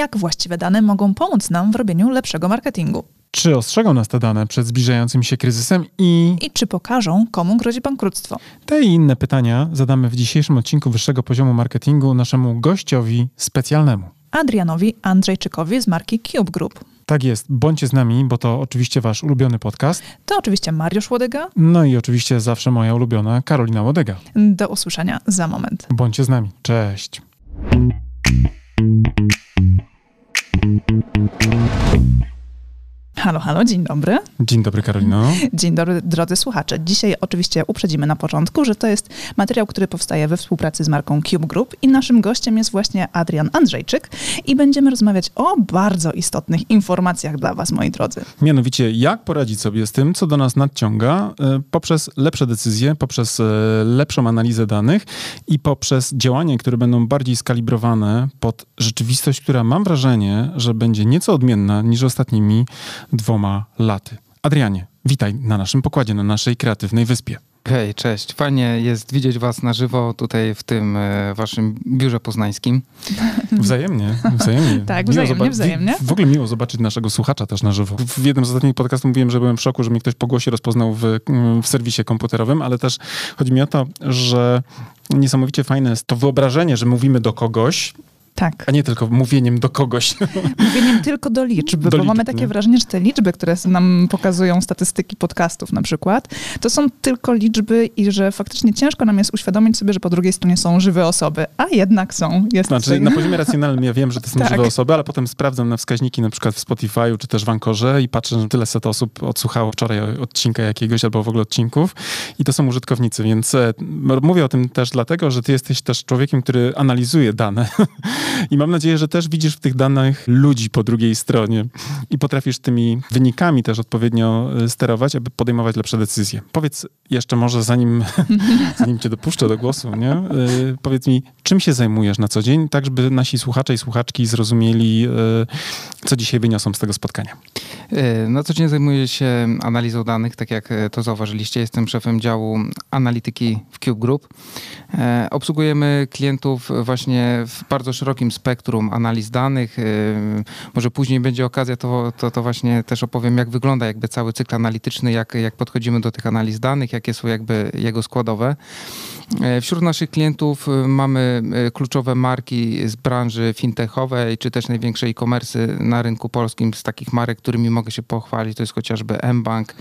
jak właściwe dane mogą pomóc nam w robieniu lepszego marketingu. Czy ostrzegą nas te dane przed zbliżającym się kryzysem i... I czy pokażą, komu grozi bankructwo? Te i inne pytania zadamy w dzisiejszym odcinku Wyższego Poziomu Marketingu naszemu gościowi specjalnemu. Adrianowi Andrzejczykowi z marki Cube Group. Tak jest, bądźcie z nami, bo to oczywiście wasz ulubiony podcast. To oczywiście Mariusz Łodyga. No i oczywiście zawsze moja ulubiona Karolina Łodyga. Do usłyszenia za moment. Bądźcie z nami. Cześć. thank you Halo, halo, dzień dobry. Dzień dobry, Karolino. Dzień dobry, drodzy słuchacze. Dzisiaj oczywiście uprzedzimy na początku, że to jest materiał, który powstaje we współpracy z marką Cube Group i naszym gościem jest właśnie Adrian Andrzejczyk i będziemy rozmawiać o bardzo istotnych informacjach dla Was, moi drodzy. Mianowicie, jak poradzić sobie z tym, co do nas nadciąga e, poprzez lepsze decyzje, poprzez e, lepszą analizę danych i poprzez działania, które będą bardziej skalibrowane pod rzeczywistość, która mam wrażenie, że będzie nieco odmienna niż ostatnimi dwoma laty. Adrianie, witaj na naszym pokładzie, na naszej kreatywnej wyspie. Hej, cześć. Fajnie jest widzieć Was na żywo tutaj w tym e, Waszym biurze poznańskim. Wzajemnie, wzajemnie. tak, wzajemnie, wzajemnie. W, w, ogóle miło zobaczyć naszego słuchacza też na żywo. W jednym z ostatnich podcastów mówiłem, że byłem w szoku, że mnie ktoś po głosie rozpoznał w, w serwisie komputerowym, ale też chodzi mi o to, że niesamowicie fajne jest to wyobrażenie, że mówimy do kogoś, tak. A nie tylko mówieniem do kogoś. Mówieniem tylko do liczb, do bo liczb, mamy takie nie? wrażenie, że te liczby, które nam pokazują statystyki podcastów na przykład, to są tylko liczby i że faktycznie ciężko nam jest uświadomić sobie, że po drugiej stronie są żywe osoby, a jednak są. Jest znaczy, tutaj... na poziomie racjonalnym ja wiem, że to są tak. żywe osoby, ale potem sprawdzam na wskaźniki na przykład w Spotify'u czy też w Ankorze i patrzę, że tyle set osób odsłuchało wczoraj odcinka jakiegoś albo w ogóle odcinków i to są użytkownicy, więc e, mówię o tym też dlatego, że ty jesteś też człowiekiem, który analizuje dane I mam nadzieję, że też widzisz w tych danych ludzi po drugiej stronie i potrafisz tymi wynikami też odpowiednio e, sterować, aby podejmować lepsze decyzje. Powiedz jeszcze może, zanim, zanim cię dopuszczę do głosu, nie? Yy, powiedz mi, czym się zajmujesz na co dzień, tak żeby nasi słuchacze i słuchaczki zrozumieli, yy, co dzisiaj wyniosą z tego spotkania. Na co dzień zajmuję się analizą danych, tak jak to zauważyliście. Jestem szefem działu analityki w Cube Group. Obsługujemy klientów właśnie w bardzo szerokim spektrum analiz danych. Y, może później będzie okazja, to, to, to właśnie też opowiem, jak wygląda jakby cały cykl analityczny, jak, jak podchodzimy do tych analiz danych, jakie są jakby jego składowe. Y, wśród naszych klientów y, mamy kluczowe marki z branży fintechowej, czy też największe e-commerce na rynku polskim. Z takich marek, którymi mogę się pochwalić, to jest chociażby mBank,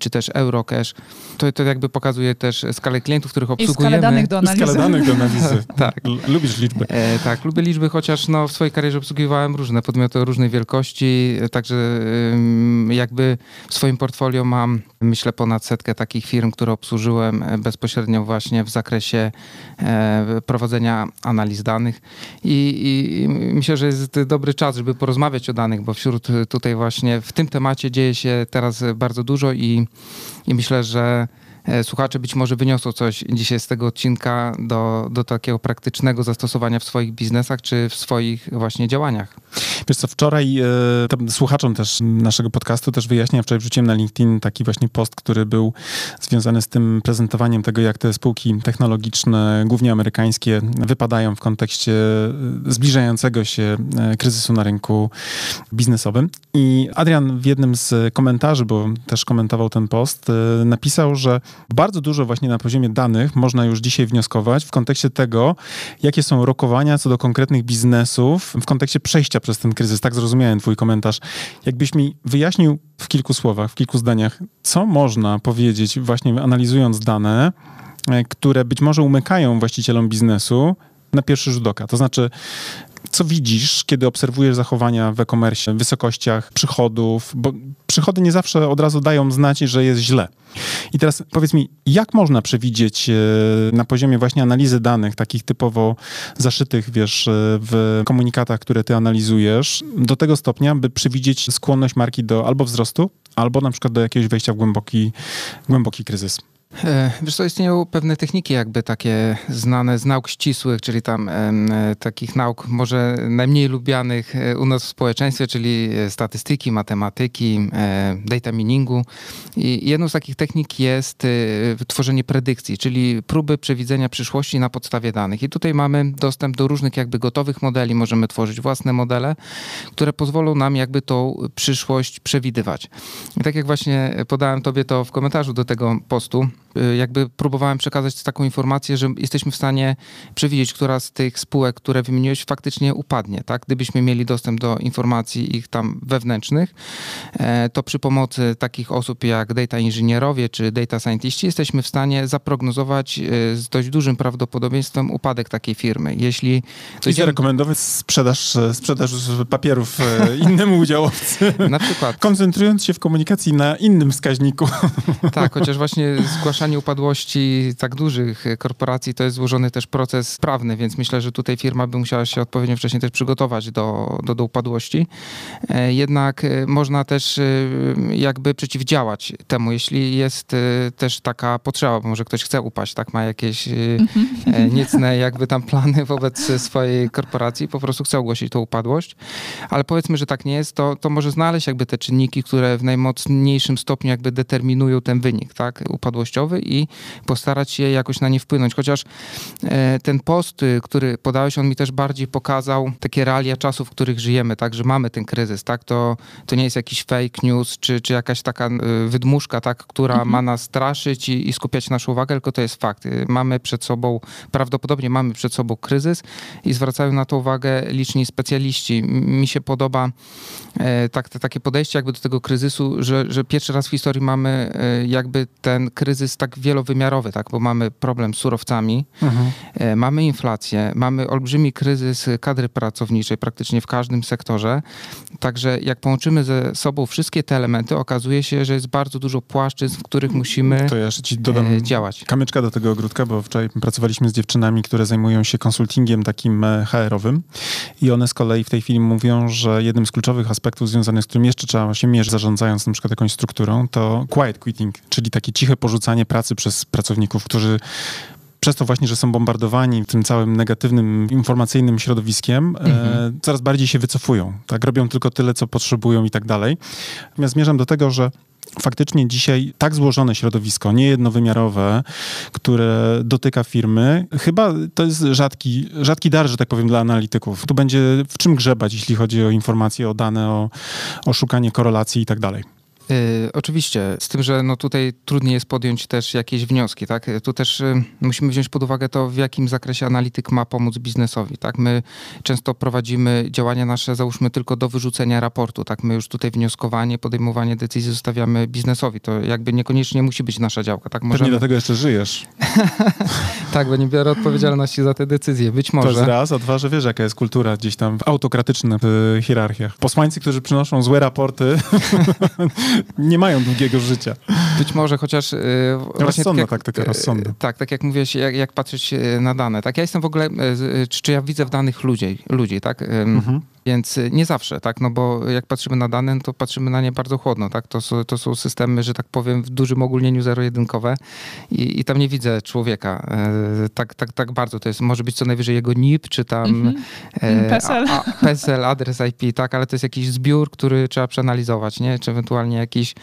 czy też Eurocash. To, to jakby pokazuje też skalę klientów, których obsługujemy. I skalę danych do analizy. Skalę danych do analizy. tak. Lubisz liczby. E, tak, lubię liczby, chociaż no, w swojej karierze obsługiwałem różne podmioty o różnej wielkości, także jakby w swoim portfolio mam, myślę, ponad setkę takich firm, które obsłużyłem e, bezpośrednio właśnie w zakresie e, prowadzenia analiz danych. I, i myślę, że jest dobry czas, żeby porozmawiać o danych, bo wśród tutaj właśnie w tym temacie dzieje się teraz bardzo dużo i, i myślę, że słuchacze być może wyniosą coś dzisiaj z tego odcinka do, do takiego praktycznego zastosowania w swoich biznesach czy w swoich właśnie działaniach. Wiesz co, wczoraj e, słuchaczom też naszego podcastu też wyjaśniam, wczoraj wrzuciłem na LinkedIn taki właśnie post, który był związany z tym prezentowaniem tego, jak te spółki technologiczne, głównie amerykańskie, wypadają w kontekście e, zbliżającego się e, kryzysu na rynku biznesowym. I Adrian w jednym z komentarzy, bo też komentował ten post, napisał, że bardzo dużo właśnie na poziomie danych można już dzisiaj wnioskować w kontekście tego, jakie są rokowania co do konkretnych biznesów w kontekście przejścia przez ten kryzys. Tak zrozumiałem twój komentarz. Jakbyś mi wyjaśnił w kilku słowach, w kilku zdaniach, co można powiedzieć właśnie analizując dane, e, które być może umykają właścicielom biznesu na pierwszy rzut oka. To znaczy, co widzisz, kiedy obserwujesz zachowania w e-commerce, wysokościach przychodów, bo przychody nie zawsze od razu dają znać, że jest źle. I teraz powiedz mi, jak można przewidzieć e, na poziomie właśnie analizy danych, takich typowo zaszytych, wiesz, e, w komunikatach, które ty analizujesz, do tego stopnia, by przewidzieć skłonność marki do albo wzrostu, albo na przykład do jakiegoś wejścia w głęboki, głęboki kryzys? E, wiesz co, istnieją pewne techniki jakby takie znane z nauk ścisłych, czyli tam e, takich nauk może najmniej lubianych e, u nas w społeczeństwie, czyli e, statystyki, matematyki, e, data miningu. I jedną z takich technik jest e, tworzenie predykcji, czyli próby przewidzenia przyszłości na podstawie danych. I tutaj mamy dostęp do różnych jakby gotowych modeli, możemy tworzyć własne modele, które pozwolą nam jakby tą przyszłość przewidywać. I tak jak właśnie podałem tobie to w komentarzu do tego postu, jakby próbowałem przekazać taką informację, że jesteśmy w stanie przewidzieć, która z tych spółek, które wymieniłeś, faktycznie upadnie, tak? Gdybyśmy mieli dostęp do informacji ich tam wewnętrznych, e, to przy pomocy takich osób jak data inżynierowie czy data scientiści jesteśmy w stanie zaprognozować e, z dość dużym prawdopodobieństwem upadek takiej firmy. Jeśli Czyli zarekomendować sprzedaż, e, sprzedaż papierów innemu udziałowcy. Na przykład. Koncentrując się w komunikacji na innym wskaźniku. Tak, chociaż właśnie zgłaszamy zgłaszanie upadłości tak dużych korporacji to jest złożony też proces prawny, więc myślę, że tutaj firma by musiała się odpowiednio wcześniej też przygotować do, do, do upadłości. E, jednak e, można też e, jakby przeciwdziałać temu, jeśli jest też taka potrzeba, bo może ktoś chce upaść, tak ma jakieś mhm. niecne jakby tam plany wobec swojej korporacji, po prostu chce ogłosić tą upadłość, ale powiedzmy, że tak nie jest, to, to może znaleźć jakby te czynniki, które w najmocniejszym stopniu jakby determinują ten wynik, tak, upadłościowy i postarać się jakoś na nie wpłynąć. Chociaż e, ten post, y, który podałeś, on mi też bardziej pokazał takie realia czasów, w których żyjemy, tak, że mamy ten kryzys, tak, to, to nie jest jakiś fake news, czy, czy jakaś taka y, wydmuszka, tak, która mhm. ma nas straszyć i, i skupiać naszą uwagę, tylko to jest fakt. Y, mamy przed sobą, prawdopodobnie mamy przed sobą kryzys i zwracają na to uwagę liczni specjaliści. Mi się podoba e, tak, takie podejście jakby do tego kryzysu, że, że pierwszy raz w historii mamy e, jakby ten kryzys tak wielowymiarowy, tak? bo mamy problem z surowcami, mhm. E, mamy inflację, mamy olbrzymi kryzys kadry pracowniczej praktycznie w każdym sektorze. Także jak połączymy ze sobą wszystkie te elementy, okazuje się, że jest bardzo dużo płaszczyzn, w których musimy to ja jeszcze ci dodam e, działać. Kamyczka do tego ogródka, bo wczoraj pracowaliśmy z dziewczynami, które zajmują się konsultingiem takim e, HR-owym i one z kolei w tej chwili mówią, że jednym z kluczowych aspektów związanych z którym jeszcze trzeba się mierzyć, zarządzając na przykład jakąś strukturą, to quiet quitting, czyli takie ciche porzucanie pracy przez pracowników, którzy przez to właśnie, że są bombardowani tym całym negatywnym, informacyjnym środowiskiem, e, mhm. e, coraz bardziej się wycofują. Tak, robią tylko tyle, co potrzebują i tak dalej. Natomiast zmierzam do tego, że faktycznie dzisiaj tak złożone środowisko, niejednowymiarowe, które dotyka firmy, chyba to jest rzadki, rzadki dar, że tak powiem, dla analityków. Tu będzie w czym grzebać, jeśli chodzi o informacje, o dane, o, o szukanie korelacji i tak dalej. Y, oczywiście, z tym, że no tutaj trudniej jest podjąć też jakieś wnioski, tak? Tu też y, musimy wziąć pod uwagę to, w jakim zakresie analityk ma pomóc biznesowi, tak? My często prowadzimy działania nasze, załóżmy, tylko do wyrzucenia raportu, tak? My już tutaj wnioskowanie, podejmowanie decyzji zostawiamy biznesowi. To jakby niekoniecznie musi być nasza działka, tak? Możemy... Pewnie dlatego jeszcze żyjesz. tak, bo nie biorę odpowiedzialności za te decyzje, być może. To jest raz, a dwa, że wiesz, jaka jest kultura gdzieś tam w hierarchiach. Posłańcy, którzy przynoszą złe raporty nie mają długiego życia. Być może, chociaż... Yy, rozsądna tak taktyka, rozsądna. Tak, tak jak mówiłeś, jak, jak patrzeć na dane. Tak, ja jestem w ogóle, czy, czy ja widzę w danych ludzi, ludzi tak? Mhm. Więc y, nie zawsze, tak, no bo jak patrzymy na dane, no to patrzymy na nie bardzo chłodno, tak, to są, to są systemy, że tak powiem, w dużym ogólnieniu zero-jedynkowe i, i tam nie widzę człowieka e, tak, tak, tak bardzo, to jest, może być co najwyżej jego NIP, czy tam mm -hmm. PESEL. A, a, PESEL, adres IP, tak, ale to jest jakiś zbiór, który trzeba przeanalizować, nie, czy ewentualnie jakiś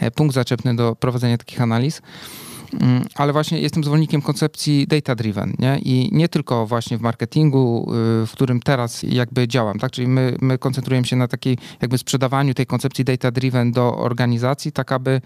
e, punkt zaczepny do prowadzenia takich analiz. Mm, ale właśnie jestem zwolennikiem koncepcji data-driven, nie? I nie tylko właśnie w marketingu, y, w którym teraz jakby działam, tak? Czyli my, my koncentrujemy się na takiej jakby sprzedawaniu tej koncepcji data-driven do organizacji, tak aby,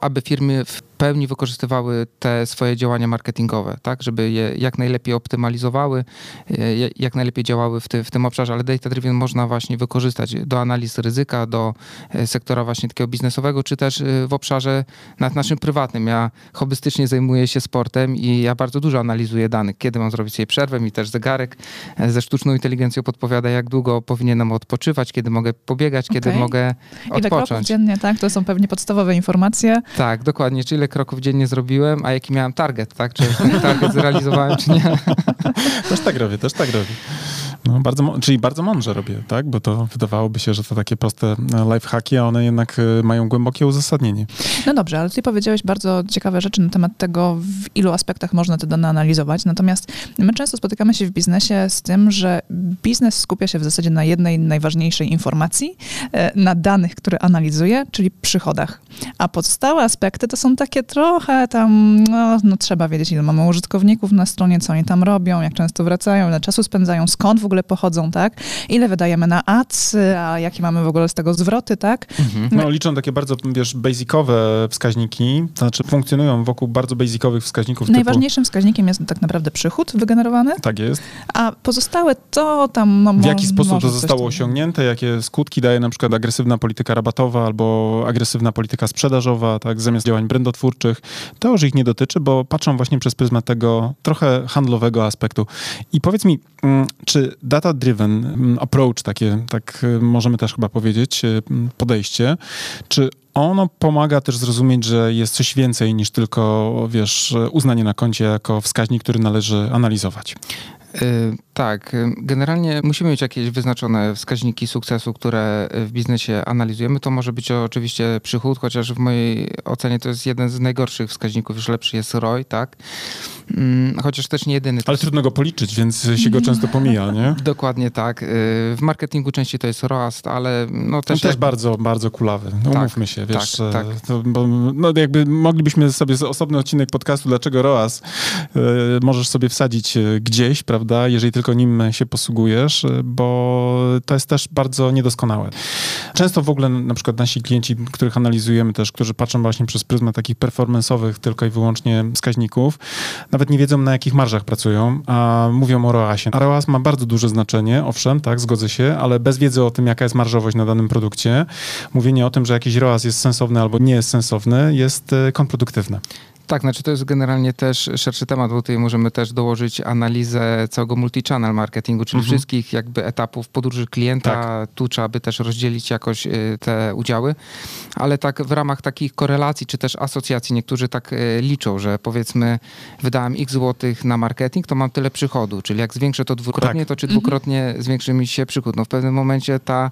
aby firmy w pełni wykorzystywały te swoje działania marketingowe, tak, żeby je jak najlepiej optymalizowały, e, jak najlepiej działały w, ty, w tym obszarze, ale data driven można właśnie wykorzystać do analiz ryzyka, do e, sektora właśnie takiego biznesowego, czy też e, w obszarze nad naszym prywatnym. Ja hobbystycznie zajmuję się sportem i ja bardzo dużo analizuję danych, kiedy mam zrobić sobie przerwę, mi też zegarek ze sztuczną inteligencją podpowiada, jak długo powinienem odpoczywać, kiedy mogę pobiegać, okay. kiedy mogę odpocząć. Ile dziennie, tak? To są pewnie podstawowe informacje. Tak, dokładnie, czyli ile kroków dziennie zrobiłem, a jaki miałem target, tak? Czy target zrealizowałem, czy nie? Też tak robię, też tak robię. No, bardzo, czyli bardzo mądrze robię, tak? Bo to wydawałoby się, że to takie proste e, lifehacki, a one jednak e, mają głębokie uzasadnienie. No dobrze, ale ty powiedziałeś bardzo ciekawe rzeczy na temat tego, w ilu aspektach można te dane analizować. Natomiast my często spotykamy się w biznesie z tym, że biznes skupia się w zasadzie na jednej najważniejszej informacji, e, na danych, które analizuje, czyli przychodach. A pozostałe aspekty to są takie trochę tam, no, no trzeba wiedzieć, ile mamy użytkowników na stronie, co oni tam robią, jak często wracają, ile czasu spędzają, skąd w ogóle pochodzą, tak? Ile wydajemy na ads, a jakie mamy w ogóle z tego zwroty, tak? Mhm. No liczą takie bardzo, wiesz, basicowe wskaźniki, to znaczy funkcjonują wokół bardzo basicowych wskaźników. Najważniejszym typu... wskaźnikiem jest tak naprawdę przychód wygenerowany. Tak jest. A pozostałe to tam... No, w jaki sposób to zostało osiągnięte, jakie skutki daje na przykład agresywna polityka rabatowa albo agresywna polityka sprzedażowa, tak, zamiast działań brandotwórczych. To już ich nie dotyczy, bo patrzą właśnie przez pryzmat tego trochę handlowego aspektu. I powiedz mi, mm, czy data-driven mm, approach, takie, tak y, możemy też chyba powiedzieć, y, podejście, czy ono pomaga też zrozumieć, że jest coś więcej niż tylko, wiesz, uznanie na koncie jako wskaźnik, który należy analizować. Y, tak, generalnie musimy mieć jakieś wyznaczone wskaźniki sukcesu, które w biznesie analizujemy. To może być oczywiście przychód, chociaż w mojej ocenie to jest jeden z najgorszych wskaźników, już lepszy jest ROI, tak? Mm, chociaż też nie jedyny. Ale trudno go policzyć, więc się go często pomija, nie? Dokładnie tak. Y, w marketingu częściej to jest ROAS, ale no też... On też bardzo, bardzo kulawy. No, tak, umówmy się, wiesz. Tak, tak. To, bo, no jakby moglibyśmy sobie osobny odcinek podcastu, dlaczego ROAS możesz sobie wsadzić gdzieś, prawda, jeżeli tylko nim się posługujesz, bo to jest też bardzo niedoskonałe. Często w ogóle na przykład nasi klienci, których analizujemy też, którzy patrzą właśnie przez pryzmat takich performance'owych tylko i wyłącznie wskaźników, nawet nie wiedzą na jakich marżach pracują, a mówią o ROASie. A ROAS ma bardzo duże znaczenie, owszem, tak, zgodzę się, ale bez wiedzy o tym, jaka jest marżowość na danym produkcie, mówienie o tym, że jakiś ROAS jest sensowny albo nie jest sensowny, jest e, kontrproduktywne. Tak, znaczy to jest generalnie też szerszy temat, bo tutaj możemy też dołożyć analizę całego multi-channel marketingu, czyli mhm. wszystkich jakby etapów podróży klienta. Tak. Tu trzeba by też rozdzielić jakoś y, te udziały, ale tak w ramach takich korelacji czy też asocjacji niektórzy tak y, liczą, że powiedzmy wydałem x złotych na marketing, to mam tyle przychodu, czyli jak zwiększę to dwukrotnie, tak. to czy dwukrotnie mhm. zwiększy mi się przychód. No w pewnym momencie ta,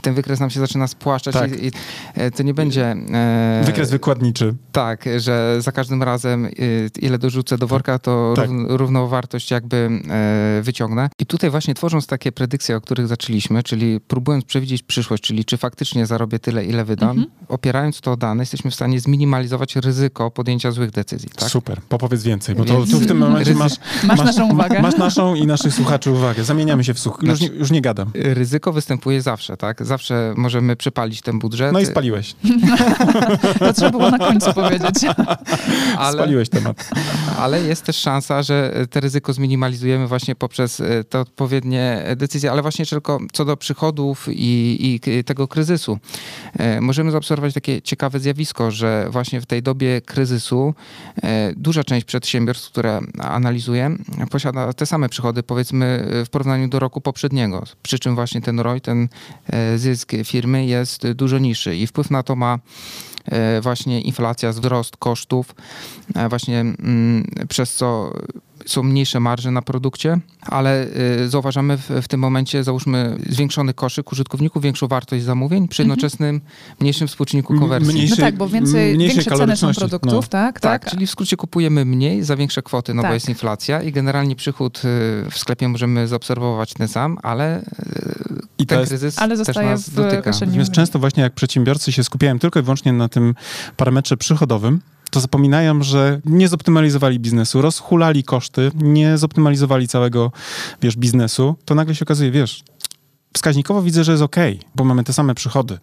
ten wykres nam się zaczyna spłaszczać tak. i, i, e, to nie będzie... E, wykres wykładniczy. Tak, że za każdym razem y, ile dorzucę do worka, to tak. równą wartość jakby e, wyciągnę. I tutaj właśnie tworząc takie predykcje, o których zaczęliśmy, czyli próbując przewidzieć przyszłość, czyli czy faktycznie zarobię tyle, ile wydam, mhm. opierając to o dane, jesteśmy w stanie zminimalizować ryzyko podjęcia złych decyzji. Tak? Super, popowiedz więcej, bo to, tu w tym momencie masz, masz, masz, naszą uwagę. Masz naszą i naszych słuchaczy uwagę. Zamieniamy się w słuch. Już, znaczy, nie, już nie gadam. Ryzyko występuje zawsze, tak? Zawsze możemy przepalić ten budżet. No i spaliłeś. to trzeba było na końcu powiedzieć. ale, Spaliłeś temat. Ale jest też szansa, że te ryzyko zminimalizujemy właśnie poprzez e, te odpowiednie decyzje, ale właśnie tylko co do przychodów i, i tego kryzysu. E, możemy zaobserwować takie ciekawe zjawisko, że właśnie w tej dobie kryzysu e, duża część przedsiębiorstw, które analizuję, posiada te same przychody, powiedzmy w porównaniu do roku poprzedniego. Przy czym właśnie ten ROI, ten zysk firmy jest dużo niższy i wpływ na to ma E, właśnie inflacja, wzrost kosztów, e, właśnie mm, przez co są mniejsze marże na produkcie, ale y, zauważamy w, w, tym momencie, załóżmy, zwiększony koszyk użytkowników, większą wartość zamówień przy mhm. jednoczesnym mniejszym współczynniku konwersji. Mniejszy, no tak, bo więcej, większe ceny są produktów, no. tak, tak? Tak, czyli w skrócie kupujemy mniej za większe kwoty, no tak. bo jest inflacja i generalnie przychód y, w sklepie możemy zaobserwować ten sam, ale y, I ten jest, kryzys ale też nas dotyka. Natomiast często właśnie jak przedsiębiorcy się skupiają tylko i wyłącznie na tym parametrze przychodowym, to zapominają, że nie zoptymalizowali biznesu, rozhulali koszty, nie zoptymalizowali całego, wiesz, biznesu, to nagle się okazuje, wiesz, wskaźnikowo widzę, że jest ok, bo mamy te same przychody.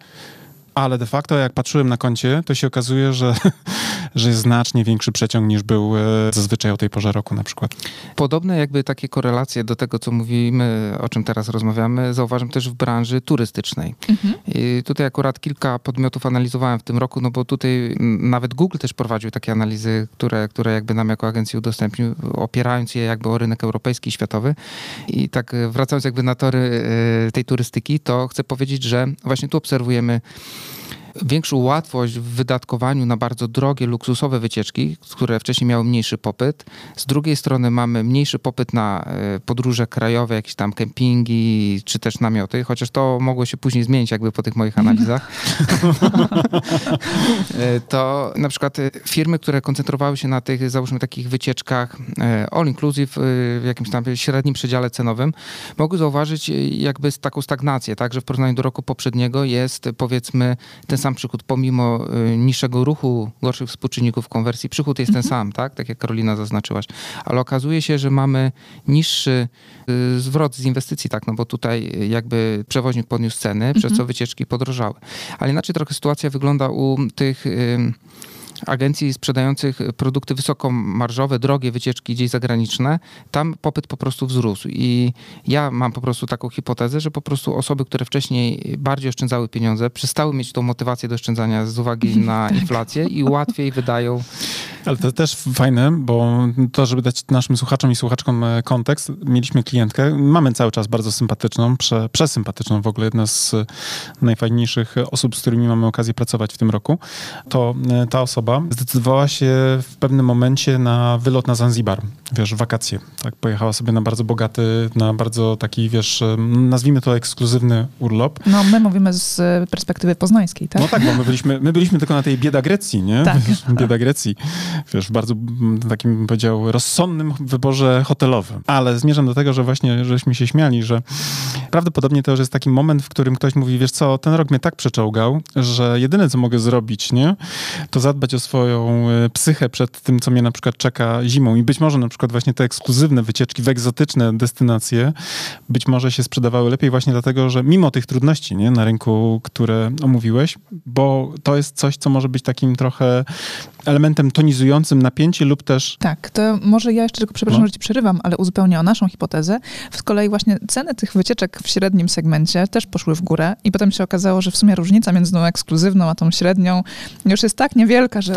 Ale de facto jak patrzyłem na koncie, to się okazuje, że, że jest znacznie większy przeciąg niż był e, zazwyczaj o tej porze roku na przykład. Podobne jakby takie korelacje do tego, co mówimy, o czym teraz rozmawiamy, zauważam też w branży turystycznej. Mhm. I tutaj akurat kilka podmiotów analizowałem w tym roku, no bo tutaj nawet Google też prowadził takie analizy, które, które jakby nam jako agencji udostępnił, opierając je jakby o rynek europejski i światowy. I tak e, wracając jakby na tory e, tej turystyki, to chcę powiedzieć, że właśnie tu obserwujemy większą łatwość w wydatkowaniu na bardzo drogie, luksusowe wycieczki, które wcześniej miały mniejszy popyt. Z drugiej strony mamy mniejszy popyt na e, podróże krajowe, jakieś tam kempingi, czy też namioty, chociaż to mogło się później zmienić jakby po tych moich analizach. E, to na przykład e, firmy, które koncentrowały się na tych, załóżmy, takich wycieczkach all inclusive w jakimś tam średnim przedziale cenowym, mogły zauważyć jakby taką stagnację, tak, że w porównaniu do roku poprzedniego jest powiedzmy ten sam przychód, pomimo niższego ruchu, gorszych współczynników konwersji, przychód jest ten mhm. sam, tak, tak jak Karolina zaznaczyłaś, ale okazuje się, że mamy niższy zwrot z inwestycji, tak, no bo tutaj jakby przewoźnik podniósł ceny, mhm. przez co wycieczki podrożały. Ale inaczej trochę sytuacja wygląda u tych agencji sprzedających produkty wysokomarżowe, drogie wycieczki gdzieś zagraniczne, tam popyt po prostu wzrósł. I ja mam po prostu taką hipotezę, że po prostu osoby, które wcześniej bardziej oszczędzały pieniądze, przestały mieć tą motywację do oszczędzania z uwagi na tak. inflację i łatwiej wydają ale to też fajne, bo to, żeby dać naszym słuchaczom i słuchaczkom e, kontekst, mieliśmy klientkę, mamy cały czas bardzo sympatyczną, prze, przesympatyczną w ogóle, jedna z najfajniejszych osób, z którymi mamy okazję pracować w tym roku, to e, ta osoba zdecydowała się w pewnym momencie na wylot na Zanzibar, wiesz, wakacje. Tak, pojechała sobie na bardzo bogaty, na bardzo taki, wiesz, e, nazwijmy to ekskluzywny urlop. No, my mówimy z perspektywy poznańskiej, tak? No tak, bo my byliśmy, my byliśmy tylko na tej bieda Grecji, nie? Tak. Bieda Grecji wiesz, w bardzo takim, bym powiedział, rozsądnym wyborze hotelowym. Ale zmierzam do tego, że właśnie żeśmy się śmiali, że prawdopodobnie to już jest taki moment, w którym ktoś mówi, wiesz co, ten rok mnie tak przeczołgał, że jedyne, co mogę zrobić, nie, to zadbać o swoją e, psychę przed tym, co mnie na przykład czeka zimą. I być może na przykład właśnie te ekskluzywne wycieczki w egzotyczne destynacje być może się sprzedawały lepiej właśnie dlatego, że mimo tych trudności, nie, na rynku, które omówiłeś, bo to jest coś, co może być takim trochę elementem tonizującym napięcie lub też... Tak, to może ja jeszcze tylko, przepraszam, no. że ci przerywam, ale uzupełnię o naszą hipotezę. Z kolei właśnie ceny tych wycieczek w średnim segmencie też poszły w górę i potem się okazało, że w sumie różnica między tą ekskluzywną a tą średnią już jest tak niewielka, że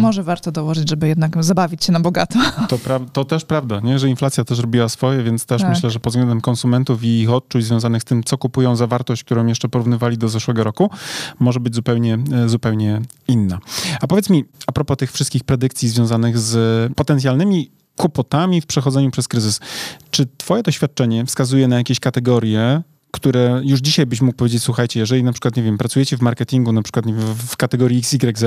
może warto dołożyć, żeby jednak zabawić się na bogato. To, to też prawda, nie? że inflacja też robiła swoje, więc też tak. myślę, że pod względem konsumentów i ich odczuć związanych z tym, co kupują za wartość, którą jeszcze porównywali do zeszłego roku, może być zupełnie, e, zupełnie inna. A powiedz mi, a propos tych wszystkich predykcji związanych z potencjalnymi kłopotami w przechodzeniu przez kryzys. Czy twoje doświadczenie wskazuje na jakieś kategorie, które już dzisiaj byś mógł powiedzieć, słuchajcie, jeżeli na przykład, nie wiem, pracujecie w marketingu, na przykład w kategorii XYZ,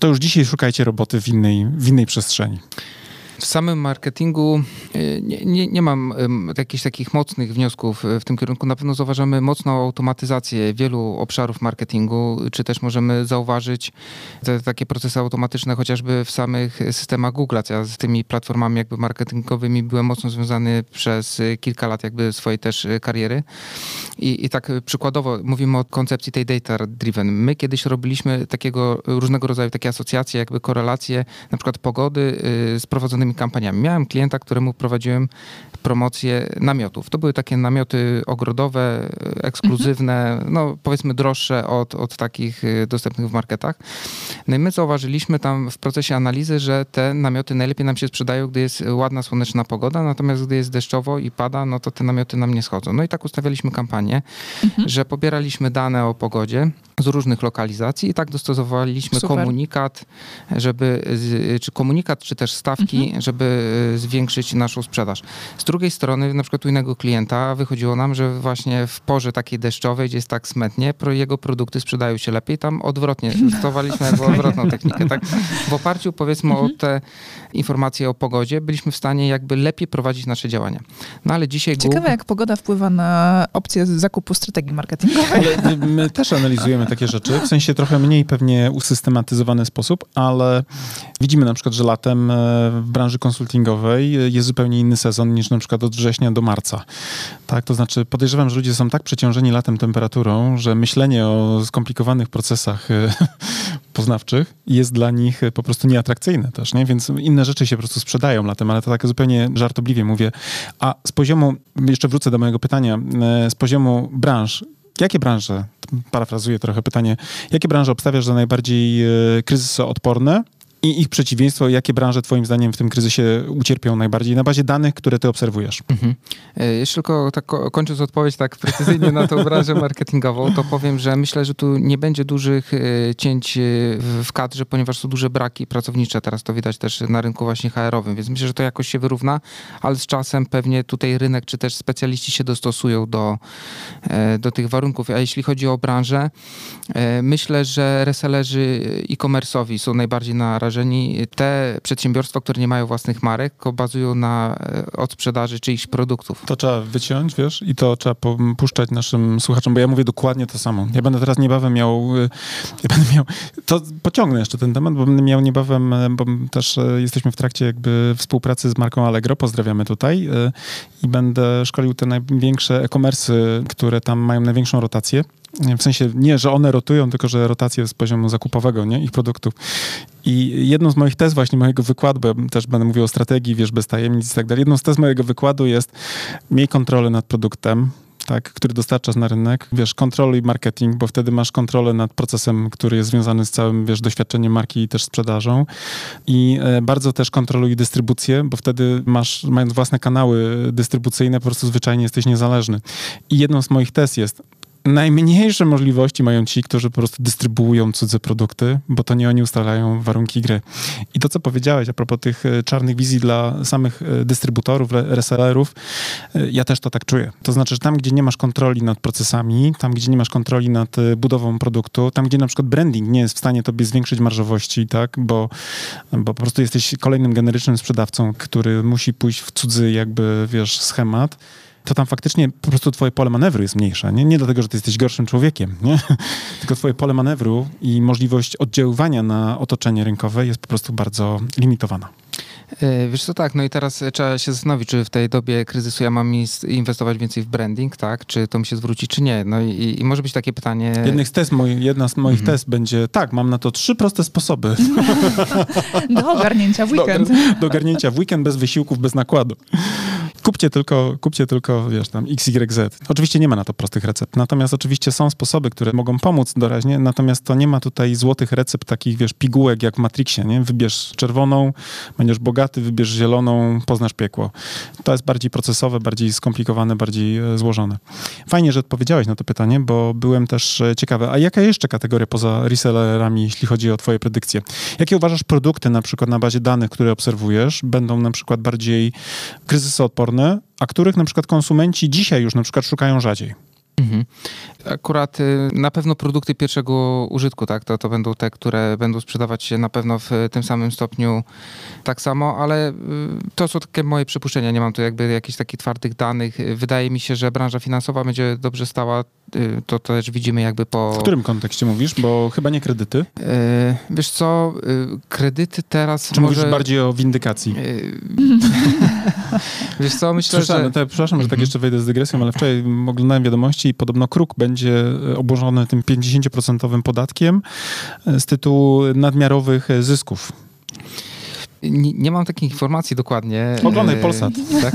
to już dzisiaj szukajcie roboty w innej, w innej przestrzeni. W samym marketingu e, nie, nie, nie mam jakichś takich mocnych wniosków e, w tym kierunku. Na pewno zauważamy mocną automatyzację wielu obszarów marketingu, czy też możemy zauważyć te takie procesy automatyczne chociażby w samych systemach Google. Ja z tymi platformami jakby marketingowymi byłem mocno związany przez kilka lat jakby swojej też kariery. I, i tak przykładowo mówimy o koncepcji tej data driven. My kiedyś robiliśmy takiego różnego rodzaju takie asocjacje, jakby korelacje na przykład pogody y, z prowadzonymi kampaniami. Miałem klienta, któremu prowadziłem promocję namiotów. To były takie namioty ogrodowe, ekskluzywne, mhm. no powiedzmy droższe od, od takich y, dostępnych w marketach. No i my zauważyliśmy tam w procesie analizy, że te namioty najlepiej nam się sprzedają, gdy jest ładna, słoneczna pogoda, natomiast gdy jest deszczowo i pada, no to te namioty nam nie schodzą. No i tak ustawialiśmy kampanię, mhm. że pobieraliśmy dane o pogodzie z różnych lokalizacji i tak dostosowaliśmy Super. komunikat, żeby, czy komunikat, czy też stawki, mhm. Żeby y, zwiększyć naszą sprzedaż. Z drugiej strony, na przykład u innego klienta wychodziło nam, że właśnie w porze takiej deszczowej, gdzie jest tak smetnie, jego produkty sprzedają się lepiej. Tam odwrotnie, stosowaliśmy jakby odwrotną technikę. Tak? W oparciu powiedzmy mhm. o te informacje o pogodzie, byliśmy w stanie jakby lepiej prowadzić nasze działania. No ale dzisiaj... Ciekawe, Google... jak pogoda wpływa na opcję zakupu strategii marketingowej. Ale my też analizujemy takie rzeczy, w sensie trochę mniej pewnie usystematyzowany sposób, ale widzimy na przykład, że latem e, w branży konsultingowej jest zupełnie inny sezon niż na przykład od września do marca. Tak, to znaczy podejrzewam, że ludzie są tak przeciążeni latem temperaturą, że myślenie o skomplikowanych procesach e, poznawczych jest dla nich po prostu nieatrakcyjne też, nie? Więc inne rzeczy się po prostu sprzedają latem, ale to tak zupełnie żartobliwie mówię. A z poziomu, jeszcze wrócę do mojego pytania, z poziomu branż, jakie branże, parafrazuję trochę pytanie, jakie branże obstawiasz za najbardziej kryzysoodporne i ich przeciwieństwo, jakie branże twoim zdaniem w tym kryzysie ucierpią najbardziej na bazie danych, które ty obserwujesz? Mhm. E, jeszcze tylko tak kończąc odpowiedź tak precyzyjnie na tą branżę marketingową, to powiem, że myślę, że tu nie będzie dużych e, cięć e, w kadrze, ponieważ są duże braki pracownicze. Teraz to widać też na rynku właśnie HR-owym, więc myślę, że to jakoś się wyrówna, ale z czasem pewnie tutaj rynek czy też specjaliści się dostosują do, do tych warunków. A jeśli chodzi o branżę, myślę, że resellerzy e-commerce'owi są najbardziej narażeni. Te przedsiębiorstwa, które nie mają własnych marek, bazują na odsprzedaży czyichś produktów. To trzeba wyciąć, wiesz, i to trzeba puszczać naszym słuchaczom, bo ja mówię dokładnie to samo. Ja będę teraz niebawem miał, y, ja będę miał, to pociągnę jeszcze ten temat, bo będę miał niebawem, y, bo też jesteśmy w trakcie jakby współpracy z marką Allegro, pozdrawiamy tutaj i będę szkolił te największe e-commerce, które tam mają największą rotację w sensie nie, że one rotują, tylko że rotacja z poziomu zakupowego, nie? Ich produktów. I jedną z moich tez właśnie mojego wykładu, bo ja też będę mówił o strategii, wiesz, bez tajemnic i tak dalej. Jedną z tez mojego wykładu jest miej kontrolę nad produktem, tak, który dostarczasz na rynek, wiesz, kontroluj marketing, bo wtedy masz kontrolę nad procesem, który jest związany z całym, wiesz, doświadczeniem marki i też sprzedażą i e, bardzo też kontroluj dystrybucję, bo wtedy masz, mając własne kanały dystrybucyjne, po prostu zwyczajnie jesteś niezależny. I jedną z moich tez jest, najmniejsze możliwości mają ci, którzy po prostu dystrybuują cudze produkty, bo to nie oni ustalają warunki gry. I to, co powiedziałeś a propos tych e, czarnych wizji dla samych e, dystrybutorów, resellerów, e, ja też to tak czuję. To znaczy, że tam, gdzie nie masz kontroli nad procesami, tam, gdzie nie masz kontroli nad budową produktu, tam, gdzie na przykład branding nie jest w stanie tobie zwiększyć marżowości, tak, bo, bo po prostu jesteś kolejnym generycznym sprzedawcą, który musi pójść w cudzy jakby, wiesz, schemat, to tam faktycznie po prostu twoje pole manewru jest mniejsze. Nie, nie dlatego, że ty jesteś gorszym człowiekiem, nie? tylko twoje pole manewru i możliwość oddziaływania na otoczenie rynkowe jest po prostu bardzo limitowana. E, wiesz co, tak, no i teraz trzeba się zastanowić, czy w tej dobie kryzysu ja mam inwestować więcej w branding, tak, czy to mi się zwróci, czy nie. No i, i może być takie pytanie... Jednych z test, moi, jedna z moich mhm. test będzie, tak, mam na to trzy proste sposoby. Do ogarnięcia w weekend. Do, do ogarnięcia w weekend bez wysiłków, bez nakładu. Kupcie tylko, kupcie tylko, wiesz, tam XYZ. Oczywiście nie ma na to prostych recept, natomiast oczywiście są sposoby, które mogą pomóc doraźnie, natomiast to nie ma tutaj złotych recept, takich, wiesz, pigułek jak w Matrixie, nie? Wybierz czerwoną, będziesz bogaty, wybierz zieloną, poznasz piekło. To jest bardziej procesowe, bardziej skomplikowane, bardziej e, złożone. Fajnie, że odpowiedziałeś na to pytanie, bo byłem też e, ciekawy. A jaka jeszcze kategoria poza resellerami, jeśli chodzi o twoje predykcje? Jakie uważasz produkty na przykład na bazie danych, które obserwujesz, będą na przykład bardziej kryzysoodporne, a których na przykład konsumenci dzisiaj już na przykład szukają rzadziej? Mhm. Akurat y, na pewno produkty pierwszego użytku, tak, to, to będą te, które będą sprzedawać się na pewno w tym samym stopniu tak samo, ale y, to są takie moje przypuszczenia, nie mam tu jakby jakichś takich twardych danych. Wydaje mi się, że branża finansowa będzie dobrze stała, y, to też widzimy jakby po... W którym kontekście mówisz? Bo chyba nie kredyty. Wiesz co, kredyty teraz Czy może... mówisz bardziej o windykacji? Wiesz co, myślę, że... Te, przepraszam, że tak mhm. jeszcze wejdę z dygresją, ale wczoraj oglądałem wiadomości i podobno kruk będzie obłożony tym 50% podatkiem e, z tytułu nadmiarowych zysków. Nie, nie, mam takich informacji dokładnie. Oglądaj e, Polsat. Tak?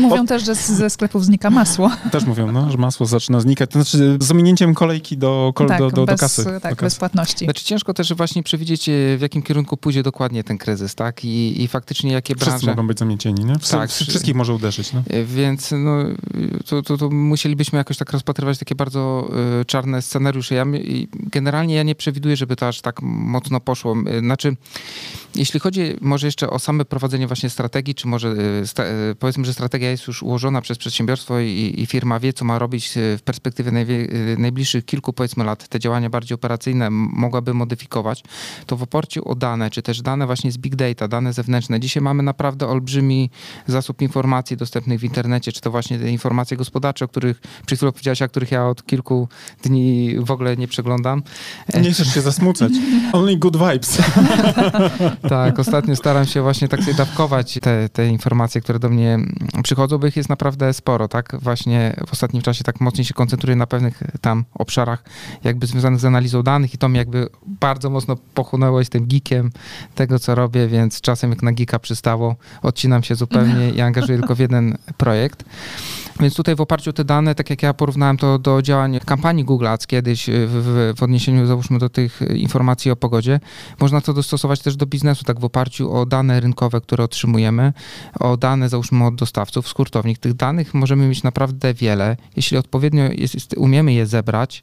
mówią też, że ze sklepów znika masło. Też mówią, no, że masło zaczyna znikać. To znaczy z ominięciem kolejki do, tak, do, do, bez, do kasy. Tak, do kasy. bez płatności. Znaczy ciężko też właśnie przewidzieć, e, w jakim kierunku pójdzie dokładnie ten kryzys, tak? I, i faktycznie jakie Wszyscy branże... mogą być zamiecieni, nie? tak, wszystkich może uderzyć, no. E, więc no, to, to, to, musielibyśmy jakoś tak rozpatrywać takie bardzo y, czarne scenariusze. Ja, generalnie ja nie przewiduję, żeby to aż tak mocno poszło. Znaczy, jeśli chodzi może jeszcze o same prowadzenie właśnie strategii, czy może y, y, powiedzmy, że strategia jest już ułożona przez przedsiębiorstwo i, i firma wie, co ma robić y, w perspektywie najwie, najbliższych kilku powiedzmy lat, te działania bardziej operacyjne mogłaby modyfikować, to w oparciu o dane, czy też dane właśnie z big data, dane zewnętrzne. Dzisiaj mamy naprawdę olbrzymi zasób informacji dostępnych w internecie, czy to właśnie te informacje gospodarcze, o których przed chwilą powiedziałeś, a których ja od kilku dni w ogóle nie przeglądam. Nie chcesz się zasmucać. Only good vibes. tak, ostatnio staram się właśnie tak sobie dawkować te, te informacje, które do mnie przychodzą, bo ich jest naprawdę sporo, tak? Właśnie w ostatnim czasie tak mocniej się koncentruję na pewnych tam obszarach jakby związanych z analizą danych i to mnie jakby bardzo mocno pochłonęło tym geekiem tego, co robię, więc czasem jak na geeka przystało, odcinam się zupełnie i angażuję tylko w jeden projekt. Więc tutaj w oparciu o te dane, tak jak ja porównałem to do działań kampanii Google Ads kiedyś w, w, w odniesieniu załóżmy do tych informacji o pogodzie, można to dostosować też do biznesu, tak w oparciu o dane rynkowe, które otrzymujemy, o dane załóżmy od dostawców, z hurtowni. Tych danych możemy mieć naprawdę wiele. Jeśli odpowiednio jest, umiemy je zebrać,